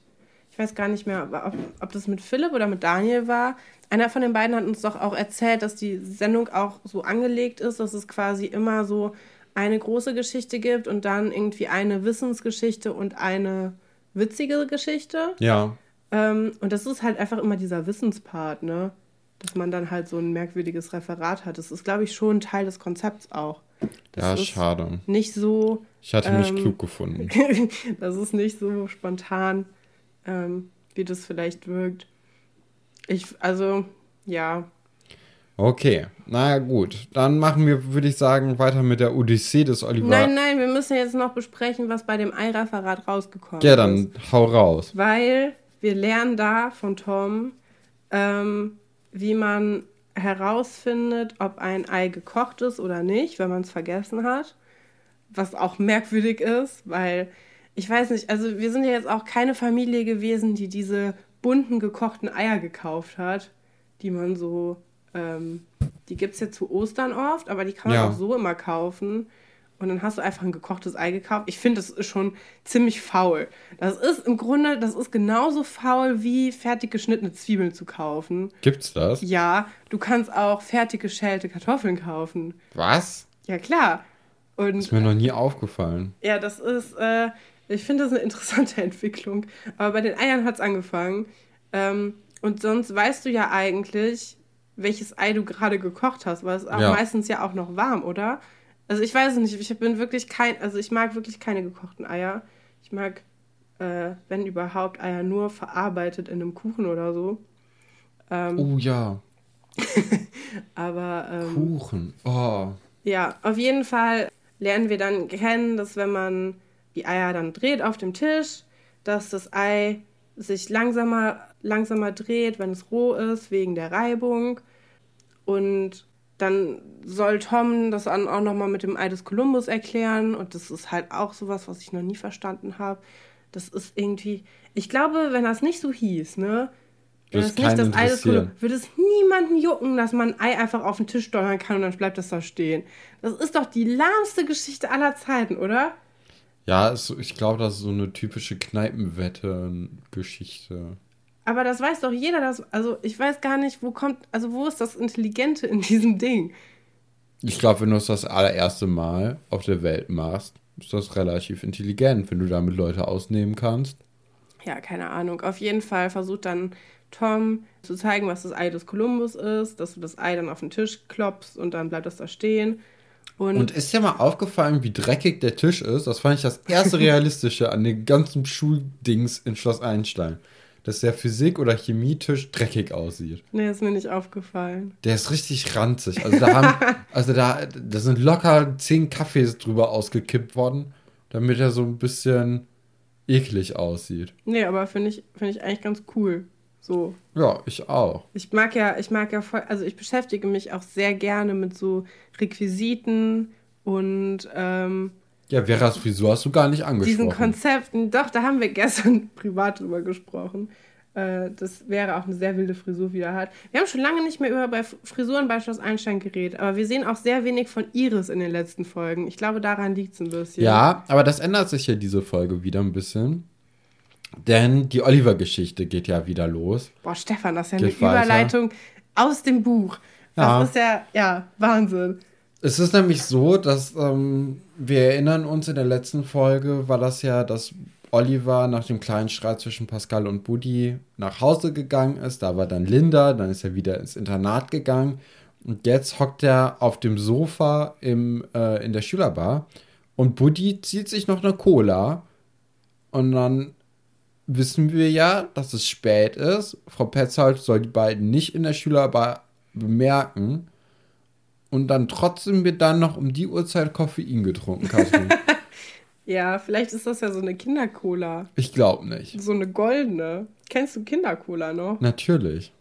ich weiß gar nicht mehr, ob, ob das mit Philipp oder mit Daniel war, einer von den beiden hat uns doch auch erzählt, dass die Sendung auch so angelegt ist, dass es quasi immer so eine große Geschichte gibt und dann irgendwie eine Wissensgeschichte und eine witzige Geschichte. Ja. Ähm, und das ist halt einfach immer dieser Wissenspart, ne? Dass man dann halt so ein merkwürdiges Referat hat. Das ist, glaube ich, schon Teil des Konzepts auch. Das ja, ist schade. Nicht so. Ich hatte mich ähm, klug gefunden. [laughs] das ist nicht so spontan, ähm, wie das vielleicht wirkt. Ich, also, ja. Okay, naja, gut. Dann machen wir, würde ich sagen, weiter mit der Odyssee des Oliver. Nein, nein, wir müssen jetzt noch besprechen, was bei dem Ei-Referat rausgekommen Ja, ist. dann hau raus. Weil wir lernen da von Tom, ähm, wie man herausfindet, ob ein Ei gekocht ist oder nicht, wenn man es vergessen hat. Was auch merkwürdig ist, weil ich weiß nicht, also wir sind ja jetzt auch keine Familie gewesen, die diese bunten gekochten Eier gekauft hat, die man so, ähm, die gibt es ja zu Ostern oft, aber die kann man Ja. auch so immer kaufen. Und dann hast du einfach ein gekochtes Ei gekauft. Ich finde, das ist schon ziemlich faul. Das ist im Grunde, das ist genauso faul wie fertig geschnittene Zwiebeln zu kaufen. Gibt's das? Ja, du kannst auch fertig geschälte Kartoffeln kaufen. Was? Ja, klar. Und Ist mir noch nie aufgefallen. ja, das ist, äh, ich finde das eine interessante [laughs] Entwicklung. Aber bei den Eiern hat es angefangen. Ähm, und sonst weißt du ja eigentlich, welches Ei du gerade gekocht hast, weil es Ja. meistens ja auch noch warm, oder? Also ich weiß es nicht, ich bin wirklich kein, also ich mag wirklich keine gekochten Eier. Ich mag, äh, wenn überhaupt, Eier nur verarbeitet in einem Kuchen oder so. Ähm, Oh ja, [laughs] aber ähm, Kuchen. Oh. Ja, auf jeden Fall lernen wir dann kennen, dass wenn man die Eier dann dreht auf dem Tisch, dass das Ei sich langsamer, langsamer dreht, wenn es roh ist, wegen der Reibung. Und dann soll Tom das dann auch nochmal mit dem Ei des Kolumbus erklären. Und das ist halt auch sowas, was ich noch nie verstanden habe. Das ist irgendwie. Ich glaube, wenn das nicht so hieß, ne? Wenn das es nicht das Ei des. Kolumbus, würde es niemanden jucken, dass man ein Ei einfach auf den Tisch steuern kann und dann bleibt das da stehen. Das ist doch die lahmste Geschichte aller Zeiten, oder? Ja, es, ich glaube, das ist so eine typische Kneipenwette-Geschichte. Aber das weiß doch jeder, dass, also ich weiß gar nicht, wo kommt, also wo ist das Intelligente in diesem Ding? Ich glaube, wenn du es das allererste Mal auf der Welt machst, ist das relativ intelligent, wenn du damit Leute ausnehmen kannst. Ja, keine Ahnung. Auf jeden Fall versucht dann Tom zu zeigen, was das Ei des Kolumbus ist, dass du das Ei dann auf den Tisch klopfst und dann bleibt das da stehen. Und, Und ist dir mal aufgefallen, wie dreckig der Tisch ist? Das fand ich das erste [laughs] Realistische an den ganzen Schuldings in Schloss Einstein. Dass der Physik- oder Chemietisch dreckig aussieht. nee, ist mir nicht aufgefallen. Der ist richtig ranzig. Also da haben, [laughs] also da, da sind locker zehn Kaffees drüber ausgekippt worden, damit er so ein bisschen eklig aussieht. Nee, aber finde ich, finde ich eigentlich ganz cool. So. Ja, ich auch. Ich mag ja, ich mag ja voll, also ich beschäftige mich auch sehr gerne mit so Requisiten und ähm, Ja, Veras Frisur hast du gar nicht diesen angesprochen. Konzepten. Doch, da haben wir gestern [laughs] privat drüber gesprochen. Äh, das wäre auch eine sehr wilde Frisur, wie er hat. Wir haben schon lange nicht mehr über bei Frisuren bei Schloss Einstein geredet, aber wir sehen auch sehr wenig von Iris in den letzten Folgen. Ich glaube, daran liegt es ein bisschen. Ja, aber das ändert sich ja diese Folge wieder ein bisschen. Denn die Oliver-Geschichte geht ja wieder los. Boah, Stefan, das ist ja Geht eine weiter. Überleitung aus dem Buch. Das Ja. ist ja, ja, Wahnsinn. Es ist nämlich so, dass ähm, wir erinnern uns, in der letzten Folge war das ja, dass Oliver nach dem kleinen Streit zwischen Pascal und Buddy nach Hause gegangen ist. Da war dann Linda, dann ist er wieder ins Internat gegangen. Und jetzt hockt er auf dem Sofa im, äh, in der Schülerbar und Buddy zieht sich noch eine Cola. Und dann wissen wir ja, dass es spät ist. Frau Petzold soll die beiden nicht in der Schülerbar bemerken. Und dann trotzdem wird dann noch um die Uhrzeit Koffein getrunken, Katrin. [laughs] ja, vielleicht ist das ja so eine Kindercola. Ich glaube nicht. So eine goldene. Kennst du Kindercola noch? Natürlich.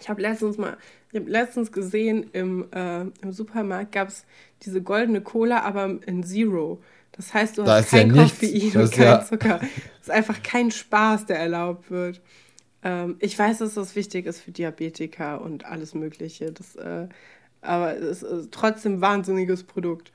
Ich habe letztens mal, ich habe letztens gesehen, im, äh, im Supermarkt gab es diese goldene Cola, aber in Zero. Das heißt, du da hast kein ja Koffein und kein ja Zucker. Das ist einfach kein Spaß, der erlaubt wird. Ähm, ich weiß, dass das wichtig ist für Diabetiker und alles Mögliche. Das, äh, aber es ist trotzdem ein wahnsinniges Produkt.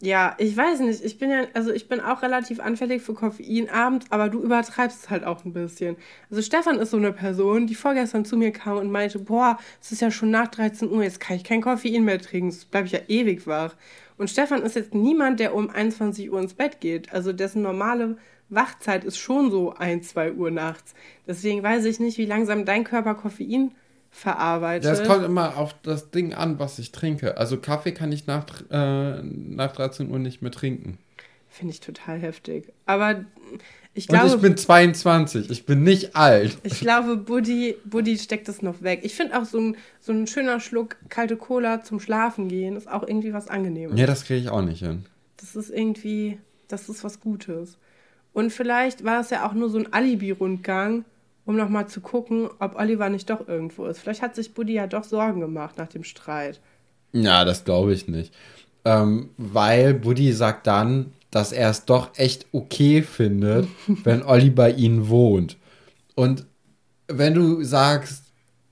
Ja, ich weiß nicht. Ich bin ja, also ich bin auch relativ anfällig für Koffein abends, aber du übertreibst es halt auch ein bisschen. Also Stefan ist so eine Person, die vorgestern zu mir kam und meinte, boah, es ist ja schon nach 13 Uhr, jetzt kann ich kein Koffein mehr trinken, jetzt bleibe ich ja ewig wach. Und Stefan ist jetzt niemand, der um 21 Uhr ins Bett geht. Also dessen normale Wachzeit ist schon so 1, 2 Uhr nachts. Deswegen weiß ich nicht, wie langsam dein Körper Koffein verarbeitet. Das kommt immer auf das Ding an, was ich trinke. Also Kaffee kann ich nach, äh, nach 13 Uhr nicht mehr trinken. Finde ich total heftig. Aber ich glaube. Und ich bin 22, ich bin nicht alt. Ich glaube, Buddy, Buddy steckt das noch weg. Ich finde auch so ein, so ein schöner Schluck kalte Cola zum Schlafen gehen ist auch irgendwie was Angenehmes. Ja, das kriege ich auch nicht hin. Das ist irgendwie, das ist was Gutes. Und vielleicht war es ja auch nur so ein Alibi-Rundgang um nochmal zu gucken, ob Oliver nicht doch irgendwo ist. Vielleicht hat sich Buddy ja doch Sorgen gemacht nach dem Streit. Ja, das glaube ich nicht. Ähm, weil Buddy sagt dann, dass er es doch echt okay findet, [laughs] wenn Olli bei ihnen wohnt. Und wenn du sagst,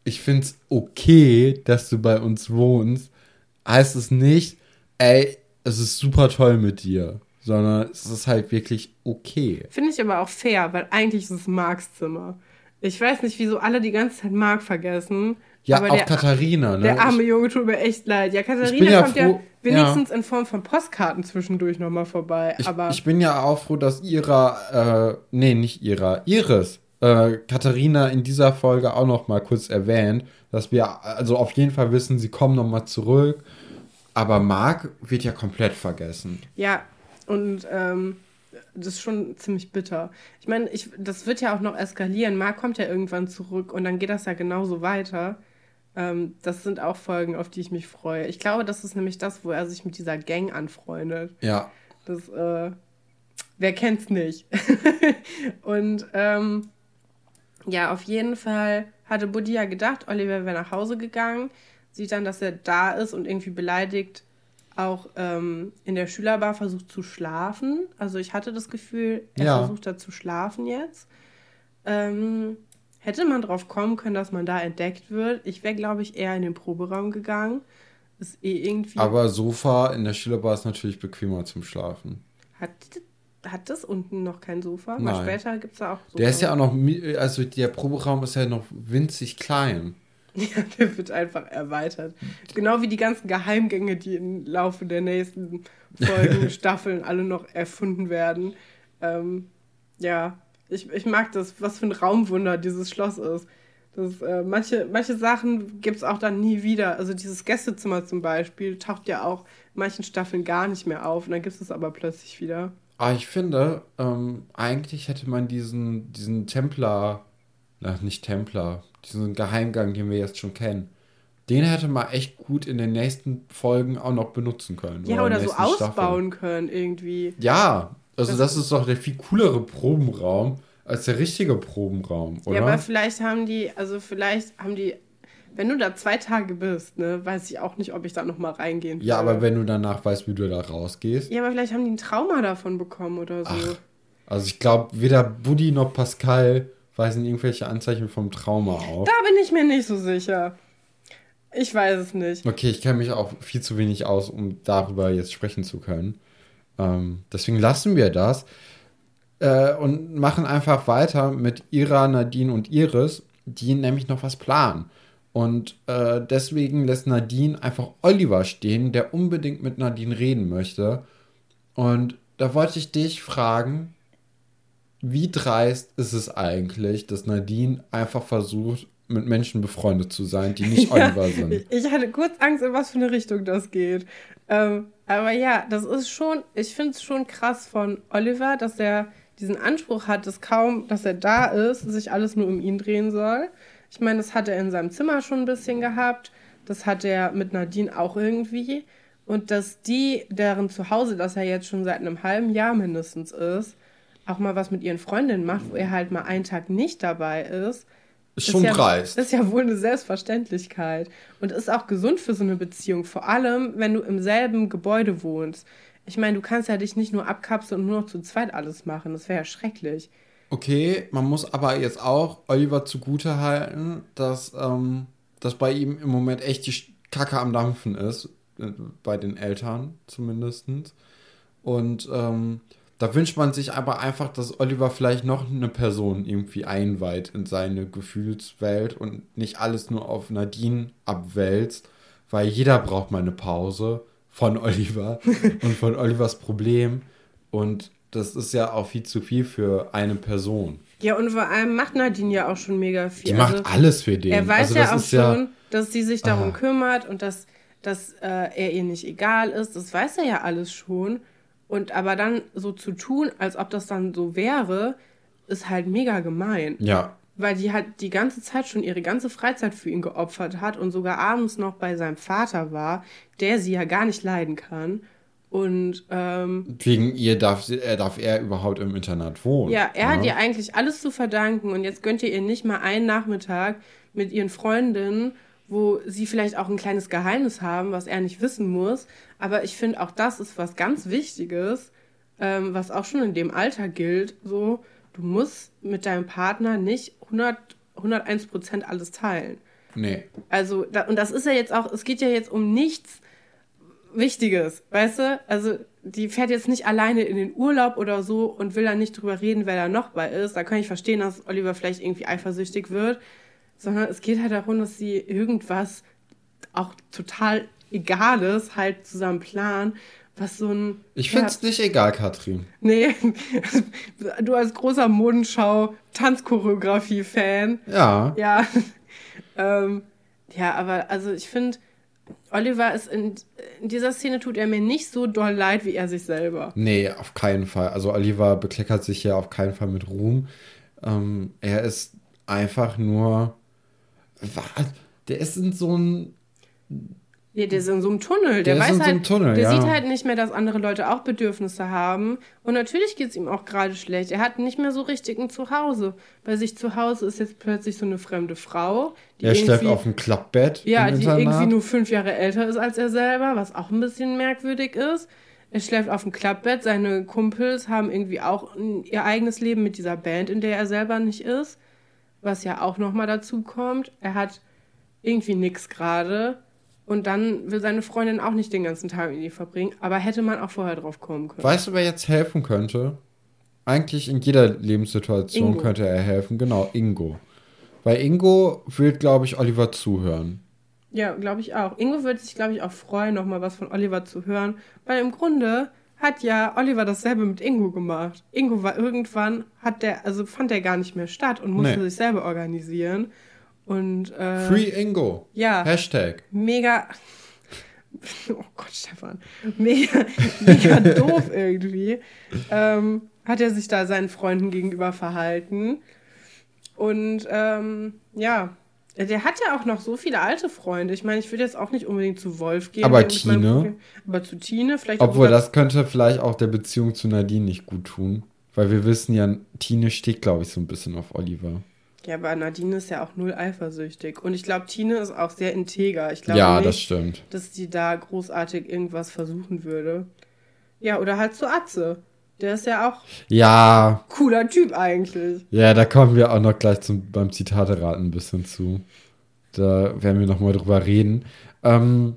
ich finde es okay, dass du bei uns wohnst, heißt es nicht, ey, es ist super toll mit dir, sondern es ist halt wirklich okay. Finde ich aber auch fair, weil eigentlich ist es Marks Zimmer. Ich weiß nicht, wieso alle die ganze Zeit Marc vergessen. Ja, auch der, Katharina, ne? Der arme Junge tut mir echt leid. Ja, Katharina ja kommt froh, ja wenigstens ja. in Form von Postkarten zwischendurch nochmal vorbei. Ich, aber ich bin ja auch froh, dass ihrer, äh, nee, nicht ihrer, ihres, äh, Katharina in dieser Folge auch nochmal kurz erwähnt, dass wir also auf jeden Fall wissen, sie kommen nochmal zurück. Aber Marc wird ja komplett vergessen. Ja, und ähm, das ist schon ziemlich bitter. Ich meine, ich, das wird ja auch noch eskalieren. Marc kommt ja irgendwann zurück und dann geht das ja genauso weiter. Ähm, das sind auch Folgen, auf die ich mich freue. Ich glaube, das ist nämlich das, wo er sich mit dieser Gang anfreundet. Ja. Das, äh, wer kennt's nicht? [laughs] und ähm, ja, auf jeden Fall hatte Buddy ja gedacht, Oliver wäre nach Hause gegangen, sieht dann, dass er da ist und irgendwie beleidigt auch ähm, in der Schülerbar versucht zu schlafen. Also ich hatte das Gefühl, er ja. versucht da zu schlafen jetzt. Ähm, hätte man drauf kommen können, dass man da entdeckt wird. Ich wäre, glaube ich, eher in den Proberaum gegangen. Ist eh irgendwie. Aber Sofa in der Schülerbar ist natürlich bequemer zum Schlafen. Hat, hat das unten noch kein Sofa? Nein. Weil später gibt es da auch Sofa. Der ist ja auch noch, also der Proberaum ist ja noch winzig klein. [laughs] Ja, der wird einfach erweitert. Genau wie die ganzen Geheimgänge, die im Laufe der nächsten [laughs] Folgen, Staffeln alle noch erfunden werden. Ähm, ja, ich, ich mag das, was für ein Raumwunder dieses Schloss ist. Das, äh, manche, manche Sachen gibt es auch dann nie wieder. Also dieses Gästezimmer zum Beispiel taucht ja auch in manchen Staffeln gar nicht mehr auf und dann gibt es aber plötzlich wieder. Aber ich finde, ähm, eigentlich hätte man diesen, diesen Templer, na, nicht Templer, diesen Geheimgang, den wir jetzt schon kennen, den hätte man echt gut in den nächsten Folgen auch noch benutzen können. Ja, oder, oder so ausbauen Staffel. können irgendwie. Ja, also das, das, ist doch der viel coolere Probenraum als der richtige Probenraum, oder? Ja, aber vielleicht haben die, also vielleicht haben die, wenn du da zwei Tage bist, ne, weiß ich auch nicht, ob ich da noch mal reingehen. Ja, aber wenn du danach weißt, wie du da rausgehst. Ja, aber vielleicht haben die ein Trauma davon bekommen oder so. Ach, also ich glaube, weder Buddy noch Pascal weisen irgendwelche Anzeichen vom Trauma auf. Da bin ich mir nicht so sicher. Ich weiß es nicht. Okay, ich kenne mich auch viel zu wenig aus, um darüber jetzt sprechen zu können. Ähm, deswegen lassen wir das äh, und machen einfach weiter mit Ira, Nadine und Iris, die nämlich noch was planen. Und äh, deswegen lässt Nadine einfach Oliver stehen, der unbedingt mit Nadine reden möchte. Und da wollte ich dich fragen, wie dreist ist es eigentlich, dass Nadine einfach versucht, mit Menschen befreundet zu sein, die nicht [laughs] Oliver sind? Ich hatte kurz Angst, in was für eine Richtung das geht. Ähm, aber ja, das ist schon, ich finde es schon krass von Oliver, dass er diesen Anspruch hat, dass kaum, dass er da ist, sich alles nur um ihn drehen soll. Ich meine, das hat er in seinem Zimmer schon ein bisschen gehabt. Das hat er mit Nadine auch irgendwie. Und dass die, deren Zuhause, das er jetzt schon seit einem halben Jahr mindestens ist, auch mal was mit ihren Freundinnen macht, wo er halt mal einen Tag nicht dabei ist. Ist schon ja, dreist. Ist ja wohl eine Selbstverständlichkeit. Und ist auch gesund für so eine Beziehung. Vor allem, wenn du im selben Gebäude wohnst. Ich meine, du kannst ja dich nicht nur abkapseln und nur noch zu zweit alles machen. Das wäre ja schrecklich. Okay, man muss aber jetzt auch Oliver zugute halten, dass, ähm, dass bei ihm im Moment echt die Kacke am Dampfen ist. Äh, bei den Eltern zumindest. Und ähm, da wünscht man sich aber einfach, dass Oliver vielleicht noch eine Person irgendwie einweiht in seine Gefühlswelt und nicht alles nur auf Nadine abwälzt, weil jeder braucht mal eine Pause von [laughs] Oliver und von Olivers Problem. Und das ist ja auch viel zu viel für eine Person. Ja, und vor allem macht Nadine ja auch schon mega viel. Die macht also, alles für den. Er weiß also, ja auch schon, ja, dass sie sich darum ah. kümmert und dass, dass äh, er ihr nicht egal ist. Das weiß er ja alles schon. Und aber dann so zu tun, als ob das dann so wäre, ist halt mega gemein. Ja. Weil die halt die ganze Zeit schon ihre ganze Freizeit für ihn geopfert hat und sogar abends noch bei seinem Vater war, der sie ja gar nicht leiden kann. Und ähm, wegen ihr darf, er darf er überhaupt im Internat wohnen. Ja, er ja. hat ihr eigentlich alles zu verdanken und jetzt gönnt ihr ihr nicht mal einen Nachmittag mit ihren Freundinnen wo sie vielleicht auch ein kleines Geheimnis haben, was er nicht wissen muss. Aber ich finde, auch das ist was ganz Wichtiges, ähm, was auch schon in dem Alter gilt. So, du musst mit deinem Partner nicht 100, 101 Prozent alles teilen. Nee. Also, da, und das ist ja jetzt auch, es geht ja jetzt um nichts Wichtiges, weißt du? Also, die fährt jetzt nicht alleine in den Urlaub oder so und will dann nicht drüber reden, wer da noch bei ist. Da kann ich verstehen, dass Oliver vielleicht irgendwie eifersüchtig wird sondern es geht halt darum, dass sie irgendwas auch total Egales halt zusammen planen, was so ein. Ich finde es ja, nicht egal, Katrin. Nee, [laughs] du als großer Modenschau-Tanzchoreografie-Fan. Ja. Ja. [laughs] ähm, ja, aber also ich finde, Oliver ist in, in, dieser Szene tut er mir nicht so doll leid wie er sich selber. Nee, auf keinen Fall. Also Oliver bekleckert sich ja auf keinen Fall mit Ruhm. Ähm, er ist einfach nur was? Der ist in so einem. Ja, der ist in so einem Tunnel. Der, der weiß halt, so Tunnel, der ja. sieht halt nicht mehr, dass andere Leute auch Bedürfnisse haben. Und natürlich geht es ihm auch gerade schlecht. Er hat nicht mehr so richtig ein Zuhause. Bei sich zu Hause ist jetzt plötzlich so eine fremde Frau. Die er schläft auf dem Klappbett. Ja, die Internat. irgendwie nur fünf Jahre älter ist als er selber, was auch ein bisschen merkwürdig ist. Er schläft auf dem Klappbett. Seine Kumpels haben irgendwie auch ihr eigenes Leben mit dieser Band, in der er selber nicht ist was ja auch nochmal dazu kommt. Er hat irgendwie nichts gerade. Und dann will seine Freundin auch nicht den ganzen Tag mit ihm verbringen. Aber hätte man auch vorher drauf kommen können. Weißt du, wer jetzt helfen könnte? Eigentlich in jeder Lebenssituation Ingo. könnte er helfen. Genau, Ingo. Weil Ingo will, glaube ich, Oliver zuhören. Ja, glaube ich auch. Ingo würde sich, glaube ich, auch freuen, nochmal was von Oliver zu hören. Weil im Grunde hat ja Oliver dasselbe mit Ingo gemacht. Ingo war irgendwann, hat der, also fand der gar nicht mehr statt und musste nee. sich selber organisieren. Und, äh, Free Ingo. Ja. Hashtag. Mega. [laughs] Oh Gott, Stefan. Mega, mega [laughs] doof irgendwie. Ähm, hat er sich da seinen Freunden gegenüber verhalten. Und ähm, ja, der hat ja auch noch so viele alte Freunde. Ich meine, ich würde jetzt auch nicht unbedingt zu Wolf gehen. Aber Tine. aber zu Tine vielleicht. Obwohl, das könnte vielleicht auch der Beziehung zu Nadine nicht gut tun. Weil wir wissen ja, Tine steht, glaube ich, so ein bisschen auf Oliver. Ja, aber Nadine ist ja auch null eifersüchtig. Und ich glaube, Tine ist auch sehr integer. Ich glaube ja, nicht, das stimmt. dass die da großartig irgendwas versuchen würde. Ja, oder halt zu Atze. Der ist ja auch ja cooler Typ eigentlich. Ja, da kommen wir auch noch gleich zum, beim Zitateraten ein bisschen zu. Da werden wir noch mal drüber reden. Ähm,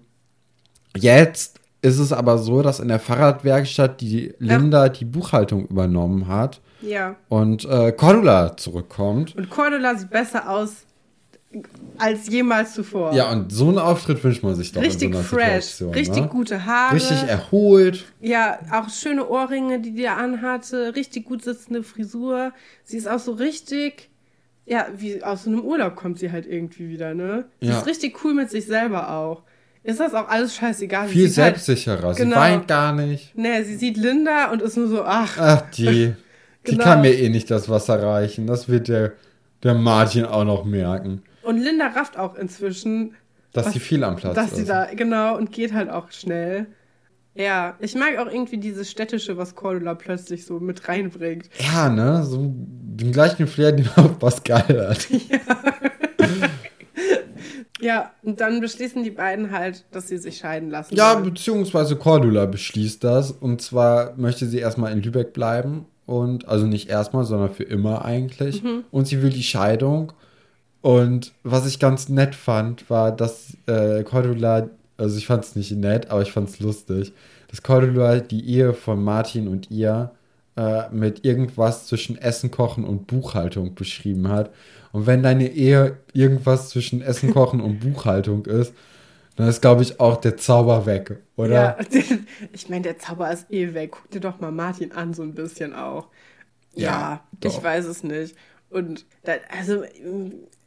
jetzt ist es aber so, dass in der Fahrradwerkstatt die Linda ja. die Buchhaltung übernommen hat. Ja. Und äh, Cordula zurückkommt. Und Cordula sieht besser aus als jemals zuvor. Ja, und so einen Auftritt wünscht man sich doch richtig so fresh, richtig ne? gute Haare. Richtig erholt. Ja, auch schöne Ohrringe, die die anhatte, richtig gut sitzende Frisur. Sie ist auch so richtig, ja, wie aus so einem Urlaub kommt sie halt irgendwie wieder, ne? Sie Ja. ist richtig cool mit sich selber auch. Ist das auch alles scheißegal? Sie Viel halt- selbstsicherer. Sie Genau. weint gar nicht. Nee, sie sieht Linda und ist nur so, ach, Ach, die. [laughs] Die Genau. kann mir eh nicht das Wasser reichen. Das wird der, der Martin auch noch merken. Und Linda rafft auch inzwischen, Dass Was- sie viel am Platz dass ist. sie da, genau, und geht halt auch schnell. Ja, ich mag auch irgendwie dieses Städtische, was Cordula plötzlich so mit reinbringt. ja, ne? So den gleichen Flair, [laughs] den auch Pascal hat. [laughs] Ja, und dann beschließen die beiden halt, dass sie sich scheiden lassen. Ja, wollen. beziehungsweise Cordula beschließt das. Und zwar möchte sie erstmal in Lübeck bleiben. Und also nicht erstmal, sondern für immer eigentlich. Mhm. Und sie will die Scheidung. Und was ich ganz nett fand, war, dass äh, Cordula, also ich fand es nicht nett, aber ich fand es lustig, dass Cordula die Ehe von Martin und ihr äh, mit irgendwas zwischen Essen kochen und Buchhaltung beschrieben hat. Und wenn deine Ehe irgendwas zwischen Essen [laughs] kochen und Buchhaltung ist, dann ist, glaube ich, auch der Zauber weg, oder? Ja, [laughs] ich meine, der Zauber ist eh weg. Guck dir doch mal Martin an, so ein bisschen auch. Ja, Ja, ich weiß es nicht. Und da, also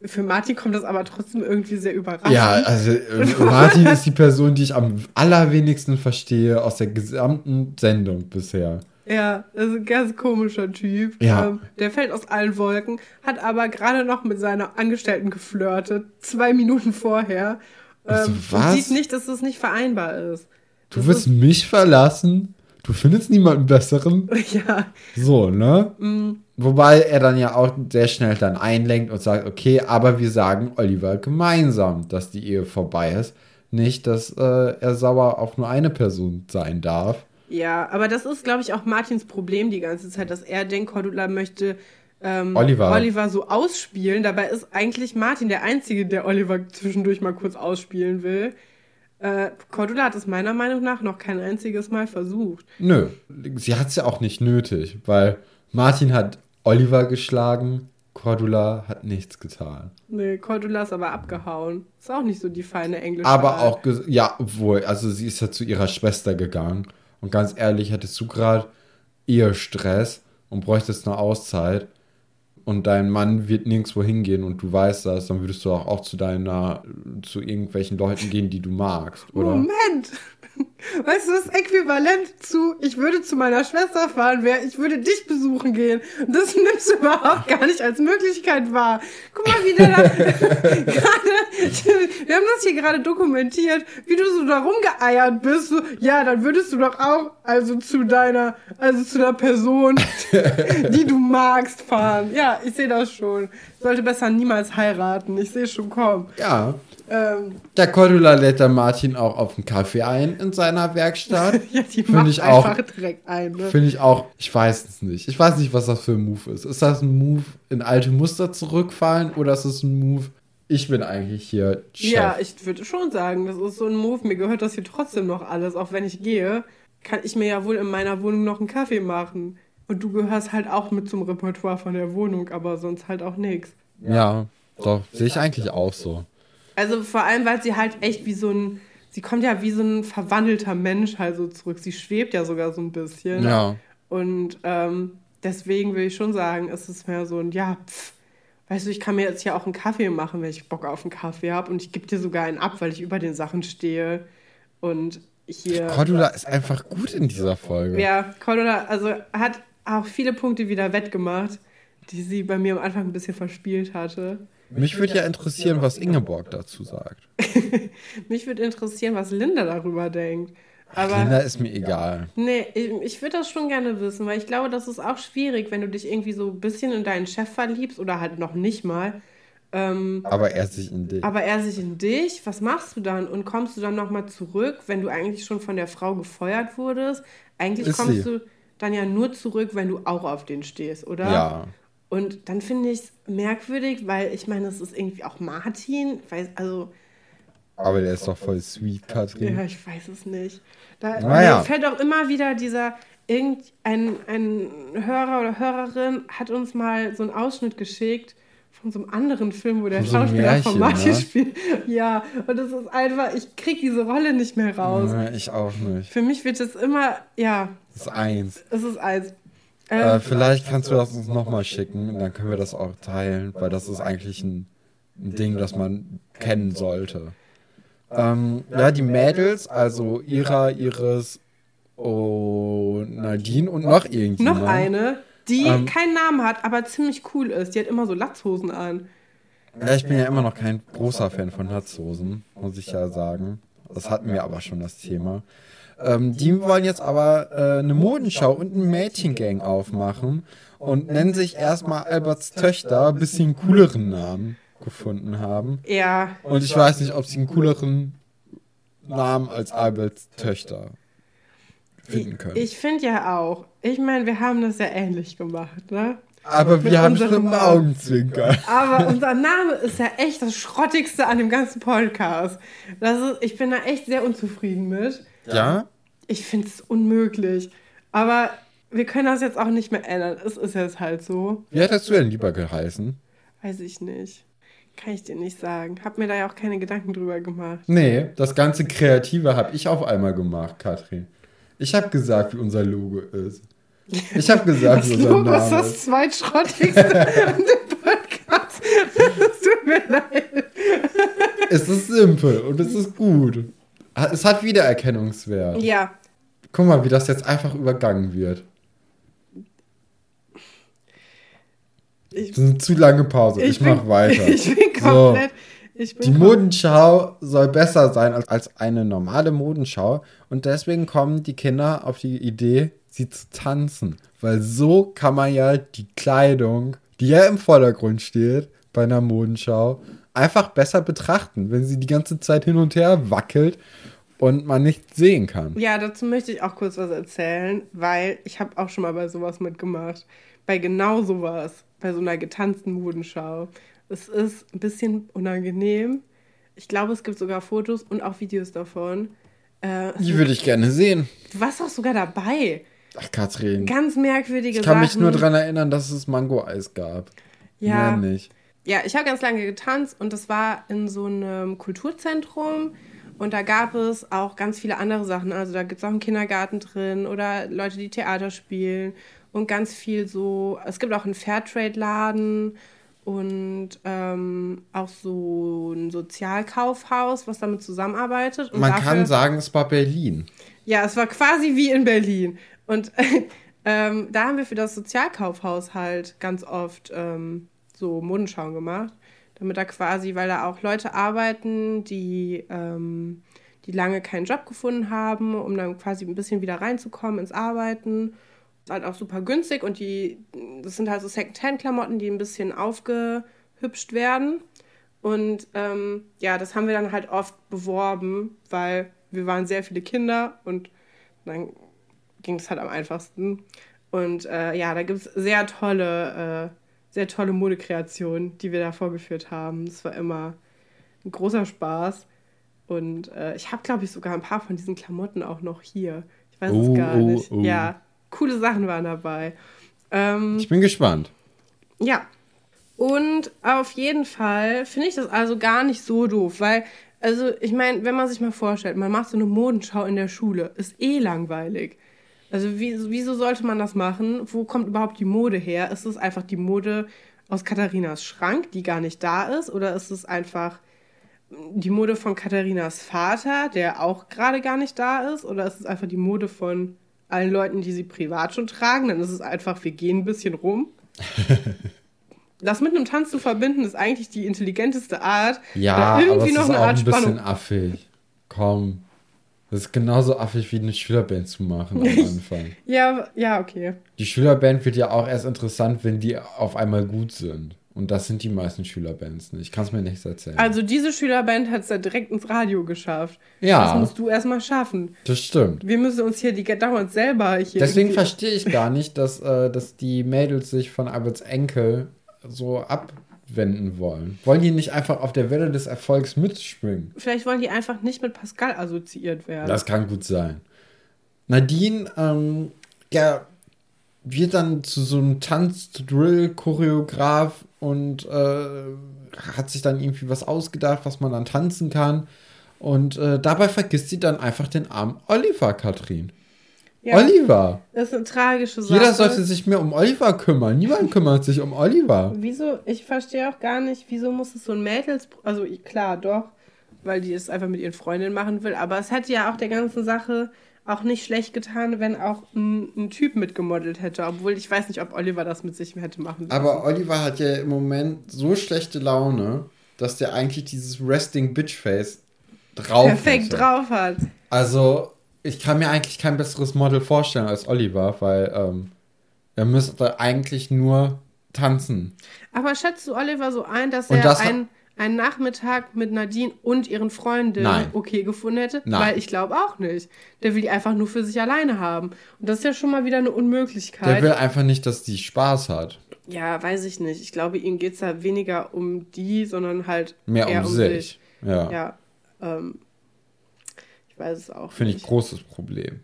für Martin kommt das aber trotzdem irgendwie sehr überraschend. Ja, also äh, [laughs] Martin ist die Person, die ich am allerwenigsten verstehe aus der gesamten Sendung bisher. Ja, das ist ein ganz komischer Typ. Ja. Ähm, der fällt aus allen Wolken, hat aber gerade noch mit seiner Angestellten geflirtet, zwei Minuten vorher. Also Ähm, was? Und sieht nicht, dass das nicht vereinbar ist. Du Das wirst mich verlassen? Du findest niemanden besseren? [laughs] ja, So, ne? mm, Wobei er dann ja auch sehr schnell dann einlenkt und sagt, okay, aber wir sagen Oliver gemeinsam, dass die Ehe vorbei ist. Nicht, dass äh, er sauer auf nur eine Person sein darf. ja, aber das ist, glaube ich, auch Martins Problem die ganze Zeit, dass er denkt, Cordula möchte ähm, Oliver. Oliver so ausspielen. Dabei ist eigentlich Martin der Einzige, der Oliver zwischendurch mal kurz ausspielen will. Äh, Cordula hat es meiner Meinung nach noch kein einziges Mal versucht. Nö, sie hat es ja auch nicht nötig, weil Martin hat Oliver geschlagen, Cordula hat nichts getan. Nee, Cordula ist aber abgehauen. Ist auch nicht so die feine englische Aber Art. auch, ja, obwohl, also sie ist ja zu ihrer Schwester gegangen. Und ganz ehrlich, hättest du gerade Ehestress und bräuchtest eine Auszeit und dein Mann wird nirgendwo hingehen und du weißt das, dann würdest du auch, auch zu deiner, zu irgendwelchen Leuten gehen, die du magst, oder? Moment! [laughs] Weißt du, das ist äquivalent zu, ich würde zu meiner Schwester fahren, wär, ich würde dich besuchen gehen. Und das [laughs] nimmst du überhaupt gar nicht als Möglichkeit wahr. Guck mal, wie der da [laughs] gerade, wir haben das hier gerade dokumentiert, wie du so da rumgeeiert bist. So, ja, dann würdest du doch auch, also zu deiner, also zu der Person, die du magst, fahren. Ja, ich sehe das schon. Ich sollte besser niemals heiraten. Ich sehe schon kommen. Ja. Ähm, Der Cordula lädt der Martin auch auf einen Kaffee ein in seiner Werkstatt. [laughs] ja, die Finde macht ich auch. einfach direkt ein. Ne? Finde ich auch, ich weiß es nicht. Ich weiß nicht, was das für ein Move ist. Ist das ein Move in alte Muster zurückfallen oder ist es ein Move, ich bin eigentlich hier Chef? Ja, ich würde schon sagen, das ist so ein Move. Mir gehört das hier trotzdem noch alles. Auch wenn ich gehe, kann ich mir ja wohl in meiner Wohnung noch einen Kaffee machen. Und du gehörst halt auch mit zum Repertoire von der Wohnung, aber sonst halt auch nichts. ja doch, sehe ich eigentlich auch so. Also vor allem, weil sie halt echt wie so ein, sie kommt ja wie so ein verwandelter Mensch halt so zurück. Sie schwebt ja sogar so ein bisschen. Ja. Und ähm, deswegen will ich schon sagen, es ist mehr so ein, ja, pff, weißt du, ich kann mir jetzt hier auch einen Kaffee machen, wenn ich Bock auf einen Kaffee habe. Und ich gebe dir sogar einen ab, weil ich über den Sachen stehe. Und hier. Cordula ist einfach gut in dieser Folge. Ja, Cordula, also hat auch viele Punkte wieder wettgemacht, die sie bei mir am Anfang ein bisschen verspielt hatte. Mich würde ja interessieren, was Ingeborg dazu sagt. [laughs] Mich würde interessieren, was Linda darüber denkt. Aber Linda ist mir egal. nee, ich, würde das schon gerne wissen, weil ich glaube, das ist auch schwierig, wenn du dich irgendwie so ein bisschen in deinen Chef verliebst oder halt noch nicht mal. Ähm, Aber er sich in dich. aber er sich in dich, was machst du dann? Und kommst du dann nochmal zurück, wenn du eigentlich schon von der Frau gefeuert wurdest? Eigentlich Ist kommst sie. du dann ja nur zurück, wenn du auch auf den stehst, oder? Ja. Und dann finde ich es merkwürdig, weil ich meine, es ist irgendwie auch Martin, weiß, also, Aber der ist doch voll sweet, Katrin. ja, ich weiß es nicht. Da Naja. fällt auch immer wieder dieser, irgendein ein Hörer oder Hörerin hat uns mal so einen Ausschnitt geschickt von so einem anderen Film, wo der so Schauspieler Märchen, von Martin ne? spielt. Ja, und es ist einfach, ich krieg diese Rolle nicht mehr raus. Ja, ich auch nicht. Für mich wird es immer, ja. Es ist eins. Es ist eins. Äh, ähm, vielleicht kannst du das uns nochmal schicken, dann können wir das auch teilen, weil das ist eigentlich ein, ein Ding, das man kennen sollte. Ähm, ja, die Mädels, also Ira, Iris und Nadine und noch irgendjemand. Noch eine, die ähm, keinen Namen hat, aber ziemlich cool ist. Die hat immer so Latzhosen an. Ja, ich bin ja immer noch kein großer Fan von Latzhosen, muss ich ja sagen. Das hatten wir aber schon das Thema. Ähm, die wollen jetzt aber äh, eine Modenschau und einen Mädchengang aufmachen und nennen sich erstmal Alberts Töchter, bis sie einen cooleren Namen gefunden haben. Ja. Und ich weiß nicht, ob sie einen cooleren Namen als Alberts Töchter finden können. Ich, ich finde ja auch. Ich meine, wir haben das ja ähnlich gemacht, ne? Aber wir haben schon einen Augenzwinker. Aber [laughs] unser Name ist ja echt das Schrottigste an dem ganzen Podcast. Das ist, ich bin da echt sehr unzufrieden mit. Ja? Ich finde es unmöglich. Aber wir können das jetzt auch nicht mehr ändern. Es ist jetzt halt so. Wie hättest du denn lieber geheißen? Weiß ich nicht. Kann ich dir nicht sagen. Hab mir da ja auch keine Gedanken drüber gemacht. Nee, das ganze Kreative habe ich auf einmal gemacht, Katrin. Ich habe gesagt, wie unser Logo ist. Ich habe gesagt, wie unser Logo Name ist. Das ist das zweitschrottigste [laughs] an dem Podcast. [laughs] Es tut mir leid. Es ist simpel und es ist gut. Es hat Wiedererkennungswert. Ja. Guck mal, wie das jetzt einfach übergangen wird. Ich, das ist eine zu lange Pause. Ich, ich mach weiter. [laughs] Ich bin komplett. So. Ich bin die Modenschau soll besser sein als, als eine normale Modenschau. Und deswegen kommen die Kinder auf die Idee, sie zu tanzen. Weil so kann man ja die Kleidung, die ja im Vordergrund steht bei einer Modenschau, einfach besser betrachten, wenn sie die ganze Zeit hin und her wackelt und man nicht sehen kann. Ja, dazu möchte ich auch kurz was erzählen, weil ich habe auch schon mal bei sowas mitgemacht. Bei genau sowas bei so einer getanzten Modenschau. Es ist ein bisschen unangenehm. Ich glaube, es gibt sogar Fotos und auch Videos davon. Äh, Die würde ich gerne sehen. Du warst auch sogar dabei. Ach, Katrin. Ganz merkwürdige Sachen. Ich kann mich nur daran erinnern, dass es Mango-Eis gab. Ja. Mehr nicht. Ja, ich habe ganz lange getanzt und das war in so einem Kulturzentrum. Und da gab es auch ganz viele andere Sachen. Also da gibt es auch einen Kindergarten drin oder Leute, die Theater spielen und ganz viel so, es gibt auch einen Fairtrade-Laden und ähm, auch so ein Sozialkaufhaus, was damit zusammenarbeitet. Und Man dafür, kann sagen, es war Berlin. Ja, es war quasi wie in Berlin. Und [laughs] ähm, da haben wir für das Sozialkaufhaus halt ganz oft ähm, so Modenschauen gemacht. Damit da quasi, weil da auch Leute arbeiten, die, ähm, die lange keinen Job gefunden haben, um dann quasi ein bisschen wieder reinzukommen ins Arbeiten ist halt auch super günstig und die, das sind halt so Second-Hand-Klamotten, die ein bisschen aufgehübscht werden. Und ähm, ja, das haben wir dann halt oft beworben, weil wir waren sehr viele Kinder und dann ging es halt am einfachsten. Und äh, ja, da gibt es sehr tolle, äh, sehr tolle Modekreationen, die wir da vorgeführt haben. Das war immer ein großer Spaß. Und äh, ich habe, glaube ich, sogar ein paar von diesen Klamotten auch noch hier. Ich weiß oh, es gar oh, nicht. Oh. Ja, coole Sachen waren dabei. Ähm, ich bin gespannt. Ja. Und auf jeden Fall finde ich das also gar nicht so doof, weil, also ich meine, wenn man sich mal vorstellt, man macht so eine Modenschau in der Schule, ist eh langweilig. Also wie, wieso sollte man das machen? Wo kommt überhaupt die Mode her? Ist es einfach die Mode aus Katharinas Schrank, die gar nicht da ist? Oder ist es einfach die Mode von Katharinas Vater, der auch gerade gar nicht da ist? Oder ist es einfach die Mode von allen Leuten, die sie privat schon tragen. Dann ist es einfach, wir gehen ein bisschen rum. [laughs] das mit einem Tanz zu verbinden, ist eigentlich die intelligenteste Art. Ja, da irgendwie aber es noch ist eine auch Art ein bisschen affig. Komm. Das ist genauso affig wie eine Schülerband zu machen am [laughs] Anfang. ja, ja, okay. Die Schülerband wird ja auch erst interessant, wenn die auf einmal gut sind. Und das sind die meisten Schülerbands nicht. Ich kann es mir nicht erzählen. Also diese Schülerband hat es ja direkt ins Radio geschafft. Ja. Das musst du erstmal schaffen. Das stimmt. Wir müssen uns hier die dauernd selber hier. Deswegen verstehe ich gar nicht, dass, äh, dass die Mädels sich von Alberts Enkel so abwenden wollen. Wollen die nicht einfach auf der Welle des Erfolgs mitspringen? Vielleicht wollen die einfach nicht mit Pascal assoziiert werden. Das kann gut sein. Nadine, ähm, ja, wird dann zu so einem Tanz-Drill-Choreograf und äh, hat sich dann irgendwie was ausgedacht, was man dann tanzen kann. Und äh, dabei vergisst sie dann einfach den armen Oliver, Katrin. Ja, Oliver. Das ist eine tragische Sache. Jeder sollte sich mehr um Oliver kümmern. Niemand kümmert sich um Oliver. Wieso? Ich verstehe auch gar nicht, wieso muss es so ein Mädels... Also klar, doch, weil die es einfach mit ihren Freundinnen machen will. Aber es hätte ja auch der ganzen Sache auch nicht schlecht getan, wenn auch ein, ein, Typ mitgemodelt hätte. Obwohl ich weiß nicht, ob Oliver das mit sich hätte machen lassen. Aber Oliver hat ja im Moment so schlechte Laune, dass der eigentlich dieses Resting Bitch Face drauf Perfekt hätte. drauf hat. Also, ich kann mir eigentlich kein besseres Model vorstellen als Oliver, weil ähm, er müsste eigentlich nur tanzen. Aber schätzt du Oliver so ein, dass er das ein einen Nachmittag mit Nadine und ihren Freundinnen okay gefunden hätte? Nein. Weil ich glaube auch nicht. Der will die einfach nur für sich alleine haben. Und das ist ja schon mal wieder eine Unmöglichkeit. Der will einfach nicht, dass die Spaß hat. Ja, weiß ich nicht. Ich glaube, ihm geht es da weniger um die, sondern halt mehr um, sich. sich. Ja. Ja. Ähm, weiß es auch Finde ich großes Problem.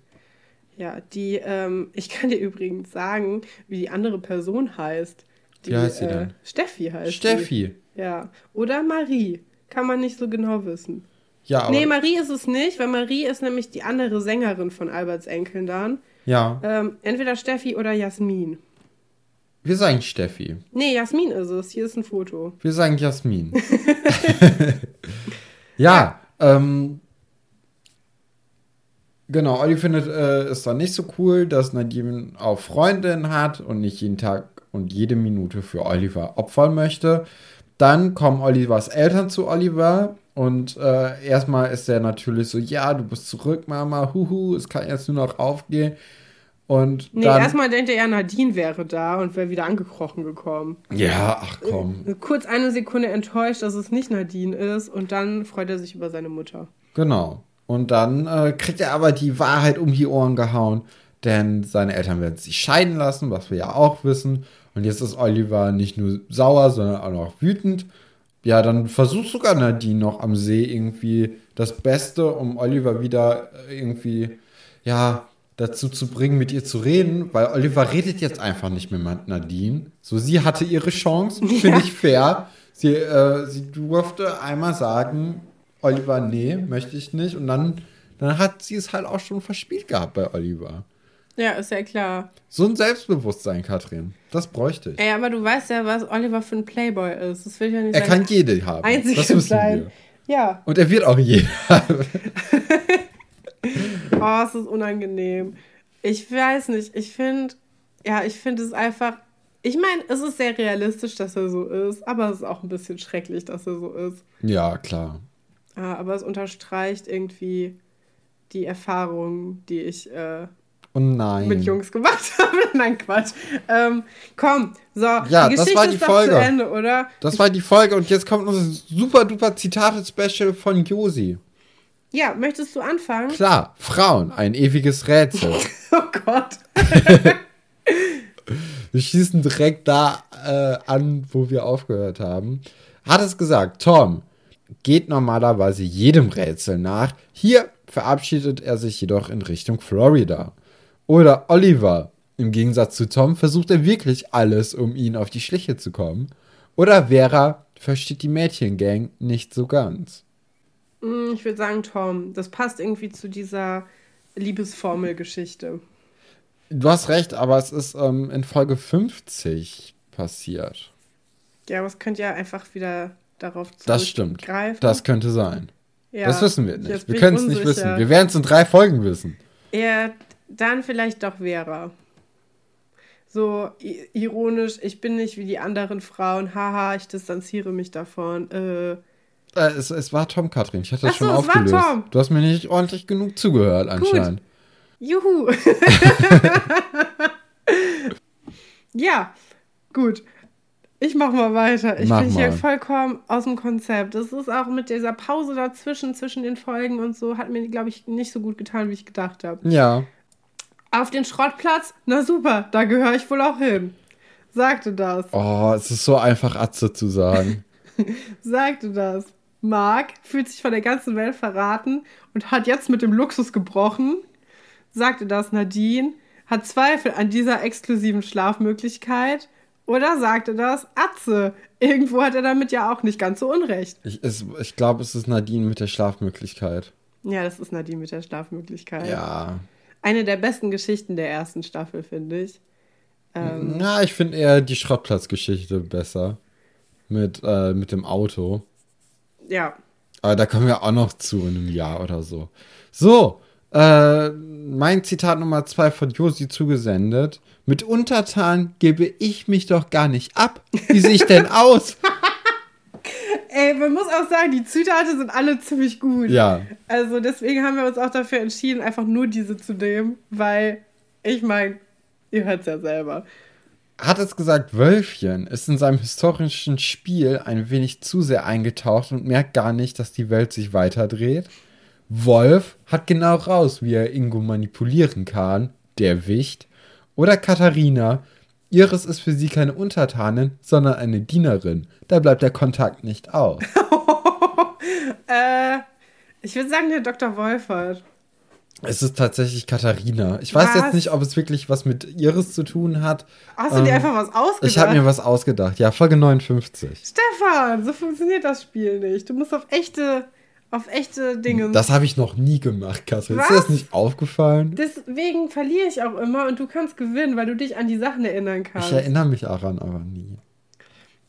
Ja, die, ähm, ich kann dir übrigens sagen, wie die andere Person heißt. Die, wie heißt sie äh, denn? Steffi heißt Steffi. Die. Ja. Oder Marie. Kann man nicht so genau wissen. Ja, aber nee, Marie ist es nicht, weil Marie ist nämlich die andere Sängerin von Alberts Enkeln dann. Ja. Ähm, entweder Steffi oder Jasmin. Wir sagen Steffi. Nee, Jasmin ist es. Hier ist ein Foto. Wir sagen Jasmin. [laughs] [laughs] ja, ja, ähm. Genau, Olli findet äh, es dann nicht so cool, dass Nadine auch Freundin hat und nicht jeden Tag und jede Minute für Oliver opfern möchte. Dann kommen Olivers Eltern zu Oliver und äh, erstmal ist er natürlich so, ja, du bist zurück, Mama, huhu, es kann jetzt nur noch aufgehen. Und nee, erstmal denkt er, ja, Nadine wäre da und wäre wieder angekrochen gekommen. Ja, ach komm. Äh, kurz eine Sekunde enttäuscht, dass es nicht Nadine ist und dann freut er sich über seine Mutter. Genau. Und dann äh, kriegt er aber die Wahrheit um die Ohren gehauen, denn seine Eltern werden sich scheiden lassen, was wir ja auch wissen. Und jetzt ist Oliver nicht nur sauer, sondern auch noch wütend. Ja, dann versucht sogar Nadine noch am See irgendwie das Beste, um Oliver wieder irgendwie, ja, dazu zu bringen, mit ihr zu reden, weil Oliver redet jetzt einfach nicht mehr mit Nadine. So, sie hatte ihre Chance, finde ja. ich fair. Sie, äh, sie durfte einmal sagen, Oliver, nee, möchte ich nicht. Und dann, dann hat sie es halt auch schon verspielt gehabt bei Oliver. Ja, ist ja klar. So ein Selbstbewusstsein, Katrin. Das bräuchte ich. Ey, aber du weißt ja, was Oliver für ein Playboy ist. Das will ja nicht Er kann jede haben. Einzige das wissen sein. Wir. Ja. Und er wird auch jede haben. [laughs] oh, es ist unangenehm. Ich weiß nicht. Ich finde, ja, ich finde es einfach. Ich meine, es ist sehr realistisch, dass er so ist, aber es ist auch ein bisschen schrecklich, dass er so ist. Ja, klar. Aber es unterstreicht irgendwie die Erfahrungen, die ich äh, Oh. Mit Jungs gemacht [laughs] habe. nein, Quatsch. Ähm, komm, so. Ja, die das war die Folge. Ende, oder? Das war die Folge und jetzt kommt unser super duper Zitate-Special von Josi. Ja, möchtest du anfangen? Klar, Frauen, ein ewiges Rätsel. [laughs] oh Gott. [laughs] wir schießen direkt da äh, an, wo wir aufgehört haben. Hat es gesagt, Tom geht normalerweise jedem Rätsel nach. Hier verabschiedet er sich jedoch in Richtung Florida. Oder Oliver. Im Gegensatz zu Tom versucht er wirklich alles, um ihn auf die Schliche zu kommen. Oder Vera versteht die Mädchengang nicht so ganz. Hm, ich würde sagen Tom. Das passt irgendwie zu dieser Liebesformelgeschichte. Du hast recht, aber es ist ähm, in Folge 50 passiert. Ja, aber es könnte ja einfach wieder darauf zurückgreifen. Das stimmt. Das könnte sein. Ja, das wissen wir nicht. Wir können es nicht wissen. Wir werden es in drei Folgen wissen. Ja, dann vielleicht doch Vera. So ironisch, ich bin nicht wie die anderen Frauen, haha, ich distanziere mich davon. Äh, äh, es, es, war Tom, Katrin. Ich hatte das Ach schon so, aufgelöst. War Tom. Du hast mir nicht ordentlich genug zugehört, anscheinend. Gut. Juhu. [laughs] [laughs] ja, gut. Ich mach mal weiter. Ich mach bin mal. hier vollkommen aus dem Konzept. Das ist auch mit dieser Pause dazwischen, zwischen den Folgen und so, hat mir, glaube ich, nicht so gut getan, wie ich gedacht habe. Ja. Auf den Schrottplatz? Na super, da gehöre ich wohl auch hin. Sagte das. Oh, es ist so einfach Atze zu sagen. [laughs] Sagte das. Mark fühlt sich von der ganzen Welt verraten und hat jetzt mit dem Luxus gebrochen. Sagte das Nadine. Hat Zweifel an dieser exklusiven Schlafmöglichkeit. Oder sagte das Atze. irgendwo hat er damit ja auch nicht ganz so unrecht. Ich, es- ich glaube, es ist Nadine mit der Schlafmöglichkeit. Ja, das ist Nadine mit der Schlafmöglichkeit. Ja. Eine der besten Geschichten der ersten Staffel, finde ich. Ähm, Na, ich finde eher die Schrottplatzgeschichte besser. Mit, äh, mit dem Auto. ja, Aber da kommen wir auch noch zu in einem Jahr oder so. So, äh, mein Zitat Nummer zwei von Josi zugesendet. Mit Untertan gebe ich mich doch gar nicht ab. Wie sehe ich denn [laughs] aus? ey, man muss auch sagen, die Zitate sind alle ziemlich gut. ja, Also deswegen haben wir uns auch dafür entschieden, einfach nur diese zu nehmen, weil ich meine, ihr hört es ja selber. hat es gesagt, Wölfchen ist in seinem historischen Spiel ein wenig zu sehr eingetaucht und merkt gar nicht, dass die Welt sich weiterdreht. Wolf hat genau raus, wie er Ingo manipulieren kann, der Wicht. Oder Katharina, Iris ist für sie keine Untertanin, sondern eine Dienerin. Da bleibt der Kontakt nicht aus. [laughs] Äh, ich würde sagen, der Dr. Wolfert. es ist tatsächlich Katharina. Ich weiß Was? jetzt nicht, ob es wirklich was mit Iris zu tun hat. Hast du dir Ähm, einfach was ausgedacht? Ich habe mir was ausgedacht. Ja, Folge 59. Stefan, so funktioniert das Spiel nicht. Du musst auf echte, auf echte Dinge. Das habe ich noch nie gemacht, Kassel. Ist Was? dir das nicht aufgefallen? Deswegen verliere ich auch immer und du kannst gewinnen, weil du dich an die Sachen erinnern kannst. Ich erinnere mich daran aber nie.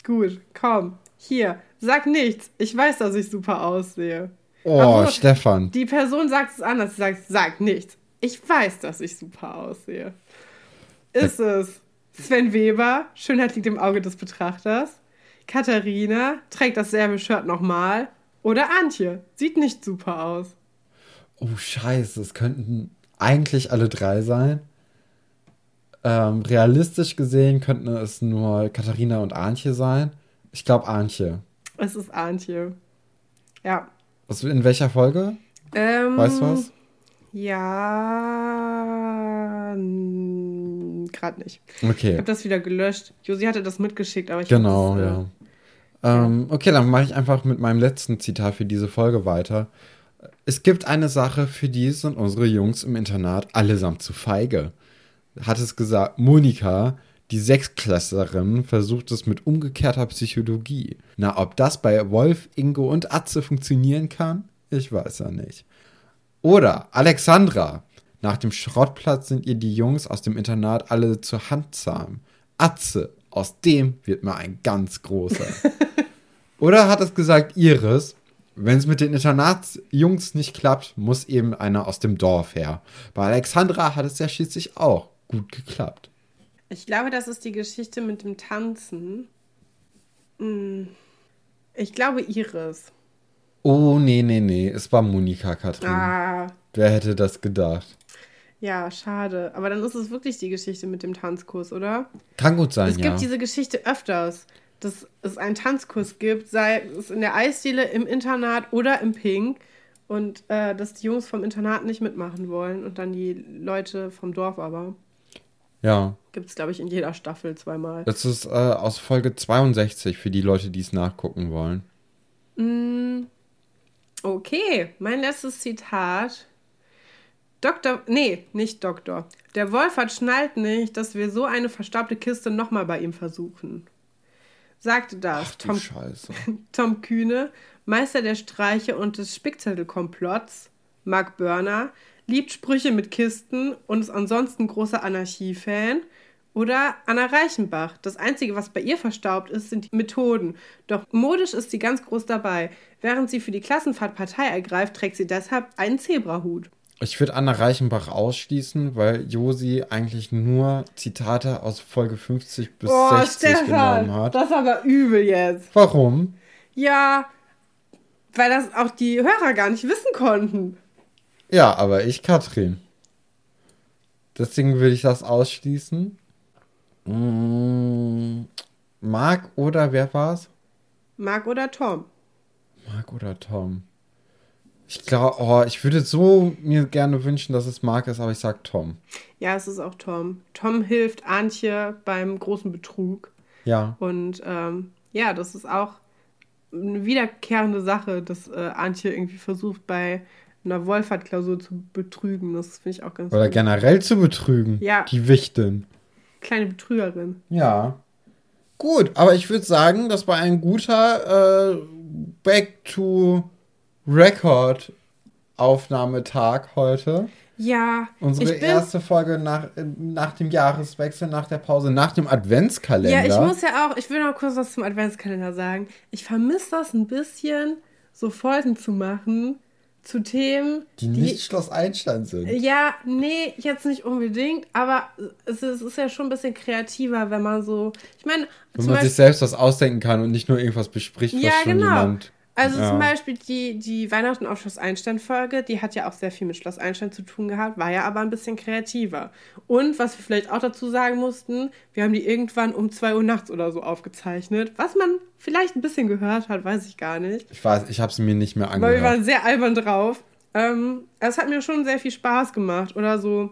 Gut, komm. Hier, sag nichts. Ich weiß, dass ich super aussehe. Oh, Obwohl, Stefan. Die Person sagt es anders. Sie sagt, sag nichts. Ich weiß, dass ich super aussehe. Ist es Sven Weber, Schönheit liegt im Auge des Betrachters? Katharina, trägt dasselbe Shirt nochmal? Oder Antje, sieht nicht super aus. Oh, scheiße. Es könnten eigentlich alle drei sein. Ähm, realistisch gesehen könnten es nur Katharina und Antje sein. Ich glaube Antje. Es ist Antje. Ja. Was, in welcher Folge? Ähm, Weißt du was? Ja. Gerade nicht. Ich Okay. habe das wieder gelöscht. Josi hatte das mitgeschickt, aber ich Genau, hab das, äh, ja. Ähm, okay, dann mache ich einfach mit meinem letzten Zitat für diese Folge weiter. Es gibt eine Sache, für die sind unsere Jungs im Internat allesamt zu feige. Hat es gesagt, Monika, die Sechsklässlerin, versucht es mit umgekehrter Psychologie. Na, ob das bei Wolf, Ingo und Atze funktionieren kann? Ich weiß ja nicht. Oder Alexandra. Nach dem Schrottplatz sind ihr die Jungs aus dem Internat alle zur Hand zahm. Atze, aus dem wird mal ein ganz großer. [laughs] Oder hat es gesagt Iris, wenn es mit den Internatsjungs nicht klappt, muss eben einer aus dem Dorf her. Bei Alexandra hat es ja schließlich auch gut geklappt. Ich glaube, das ist die Geschichte mit dem Tanzen. Hm. Ich glaube Iris. Oh, nee, nee, nee, es war Monika Katrin. Ah, Wer hätte das gedacht? Ja, schade. Aber dann ist es wirklich die Geschichte mit dem Tanzkurs, oder? Kann gut sein, Es ja. gibt diese Geschichte öfters, dass es einen Tanzkurs gibt, sei es in der Eisdiele, im Internat oder im Pink. Und äh, dass die Jungs vom Internat nicht mitmachen wollen und dann die Leute vom Dorf aber. ja, Gibt es, glaube ich, in jeder Staffel zweimal. das ist äh, aus Folge 62 für die Leute, die es nachgucken wollen. Mm, Okay, mein letztes Zitat. Doktor, nee, nicht Doktor. Der Wolfert schnallt nicht, dass wir so eine verstaubte Kiste nochmal bei ihm versuchen. Sagte das Ach Tom, Scheiße. [laughs] Tom Kühne, Meister der Streiche und des Spickzettelkomplotts, Mark Börner, liebt Sprüche mit Kisten und ist ansonsten großer Anarchie-Fan. Oder Anna Reichenbach. Das Einzige, was bei ihr verstaubt ist, sind die Methoden. Doch modisch ist sie ganz groß dabei. Während sie für die Klassenfahrt Partei ergreift, trägt sie deshalb einen Zebrahut. Ich würde Anna Reichenbach ausschließen, weil Josi eigentlich nur Zitate aus Folge 50 bis 60 genommen hat. das ist aber übel jetzt. Warum? Ja, weil das auch die Hörer gar nicht wissen konnten. Ja, aber ich Katrin. Deswegen würde ich das ausschließen. Mm, Marc oder wer war's? Marc oder Tom? Marc oder Tom? Ich glaube, oh, ich würde so mir gerne wünschen, dass es Marc ist, aber ich sag Tom. Ja, es ist auch Tom. Tom hilft Antje beim großen Betrug. Ja. Und ähm, ja, das ist auch eine wiederkehrende Sache, dass äh, Antje irgendwie versucht, bei einer Wolfert-Klausur zu betrügen. Das finde ich auch ganz Oder gut. generell zu betrügen. Ja. Die Wichtin. Kleine Betrügerin. Ja. Gut, aber ich würde sagen, das war ein guter äh, Back to Record Aufnahmetag heute. Ja. Unsere ich bin, erste Folge nach, nach dem Jahreswechsel, nach der Pause, nach dem Adventskalender. Ja, ich muss ja auch, ich will noch kurz was zum Adventskalender sagen. Ich vermisse das ein bisschen, so Folgen zu machen zu Themen, die nicht Schloss Einstein sind. Ja, nee, jetzt nicht unbedingt, aber es ist, es ist, ja schon ein bisschen kreativer, wenn man so, ich meine, wenn man Beispiel, sich selbst was ausdenken kann und nicht nur irgendwas bespricht, was ja, schon genau. jemand also ja. zum Beispiel die, die Weihnachten auf Schloss Einstein-Folge, die hat ja auch sehr viel mit Schloss Einstein zu tun gehabt, war ja aber ein bisschen kreativer. Und was wir vielleicht auch dazu sagen mussten, wir haben die irgendwann um 2 Uhr nachts oder so aufgezeichnet. Was man vielleicht ein bisschen gehört hat, weiß ich gar nicht. Ich weiß, ich habe es mir nicht mehr angehört. Weil wir waren sehr albern drauf. Ähm, es hat mir schon sehr viel Spaß gemacht. Oder so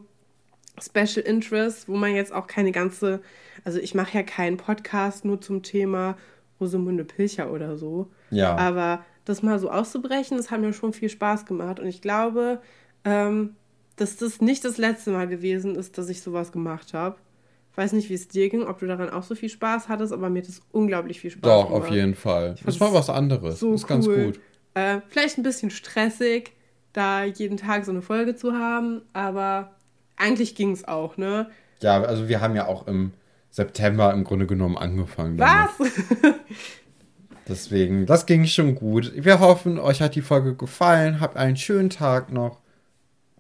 Special Interest, wo man jetzt auch keine ganze, also ich mache ja keinen Podcast nur zum Thema Rosamunde Pilcher oder so. Ja. Aber das mal so auszubrechen, das hat mir schon viel Spaß gemacht. Und ich glaube, ähm, dass das nicht das letzte Mal gewesen ist, dass ich sowas gemacht habe. Ich weiß nicht, wie es dir ging, ob du daran auch so viel Spaß hattest, aber mir hat es unglaublich viel Spaß Doch, gemacht. Doch, auf jeden Fall. Das war was anderes. So das ist cool. ganz gut. Äh, vielleicht ein bisschen stressig, da jeden Tag so eine Folge zu haben, aber eigentlich ging es auch, ne? Ja, also wir haben ja auch im September im Grunde genommen angefangen. Was? [laughs] Deswegen, das ging schon gut. Wir hoffen, euch hat die Folge gefallen. Habt einen schönen Tag noch.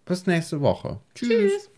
Bis nächste Woche. Tschüss. Tschüss.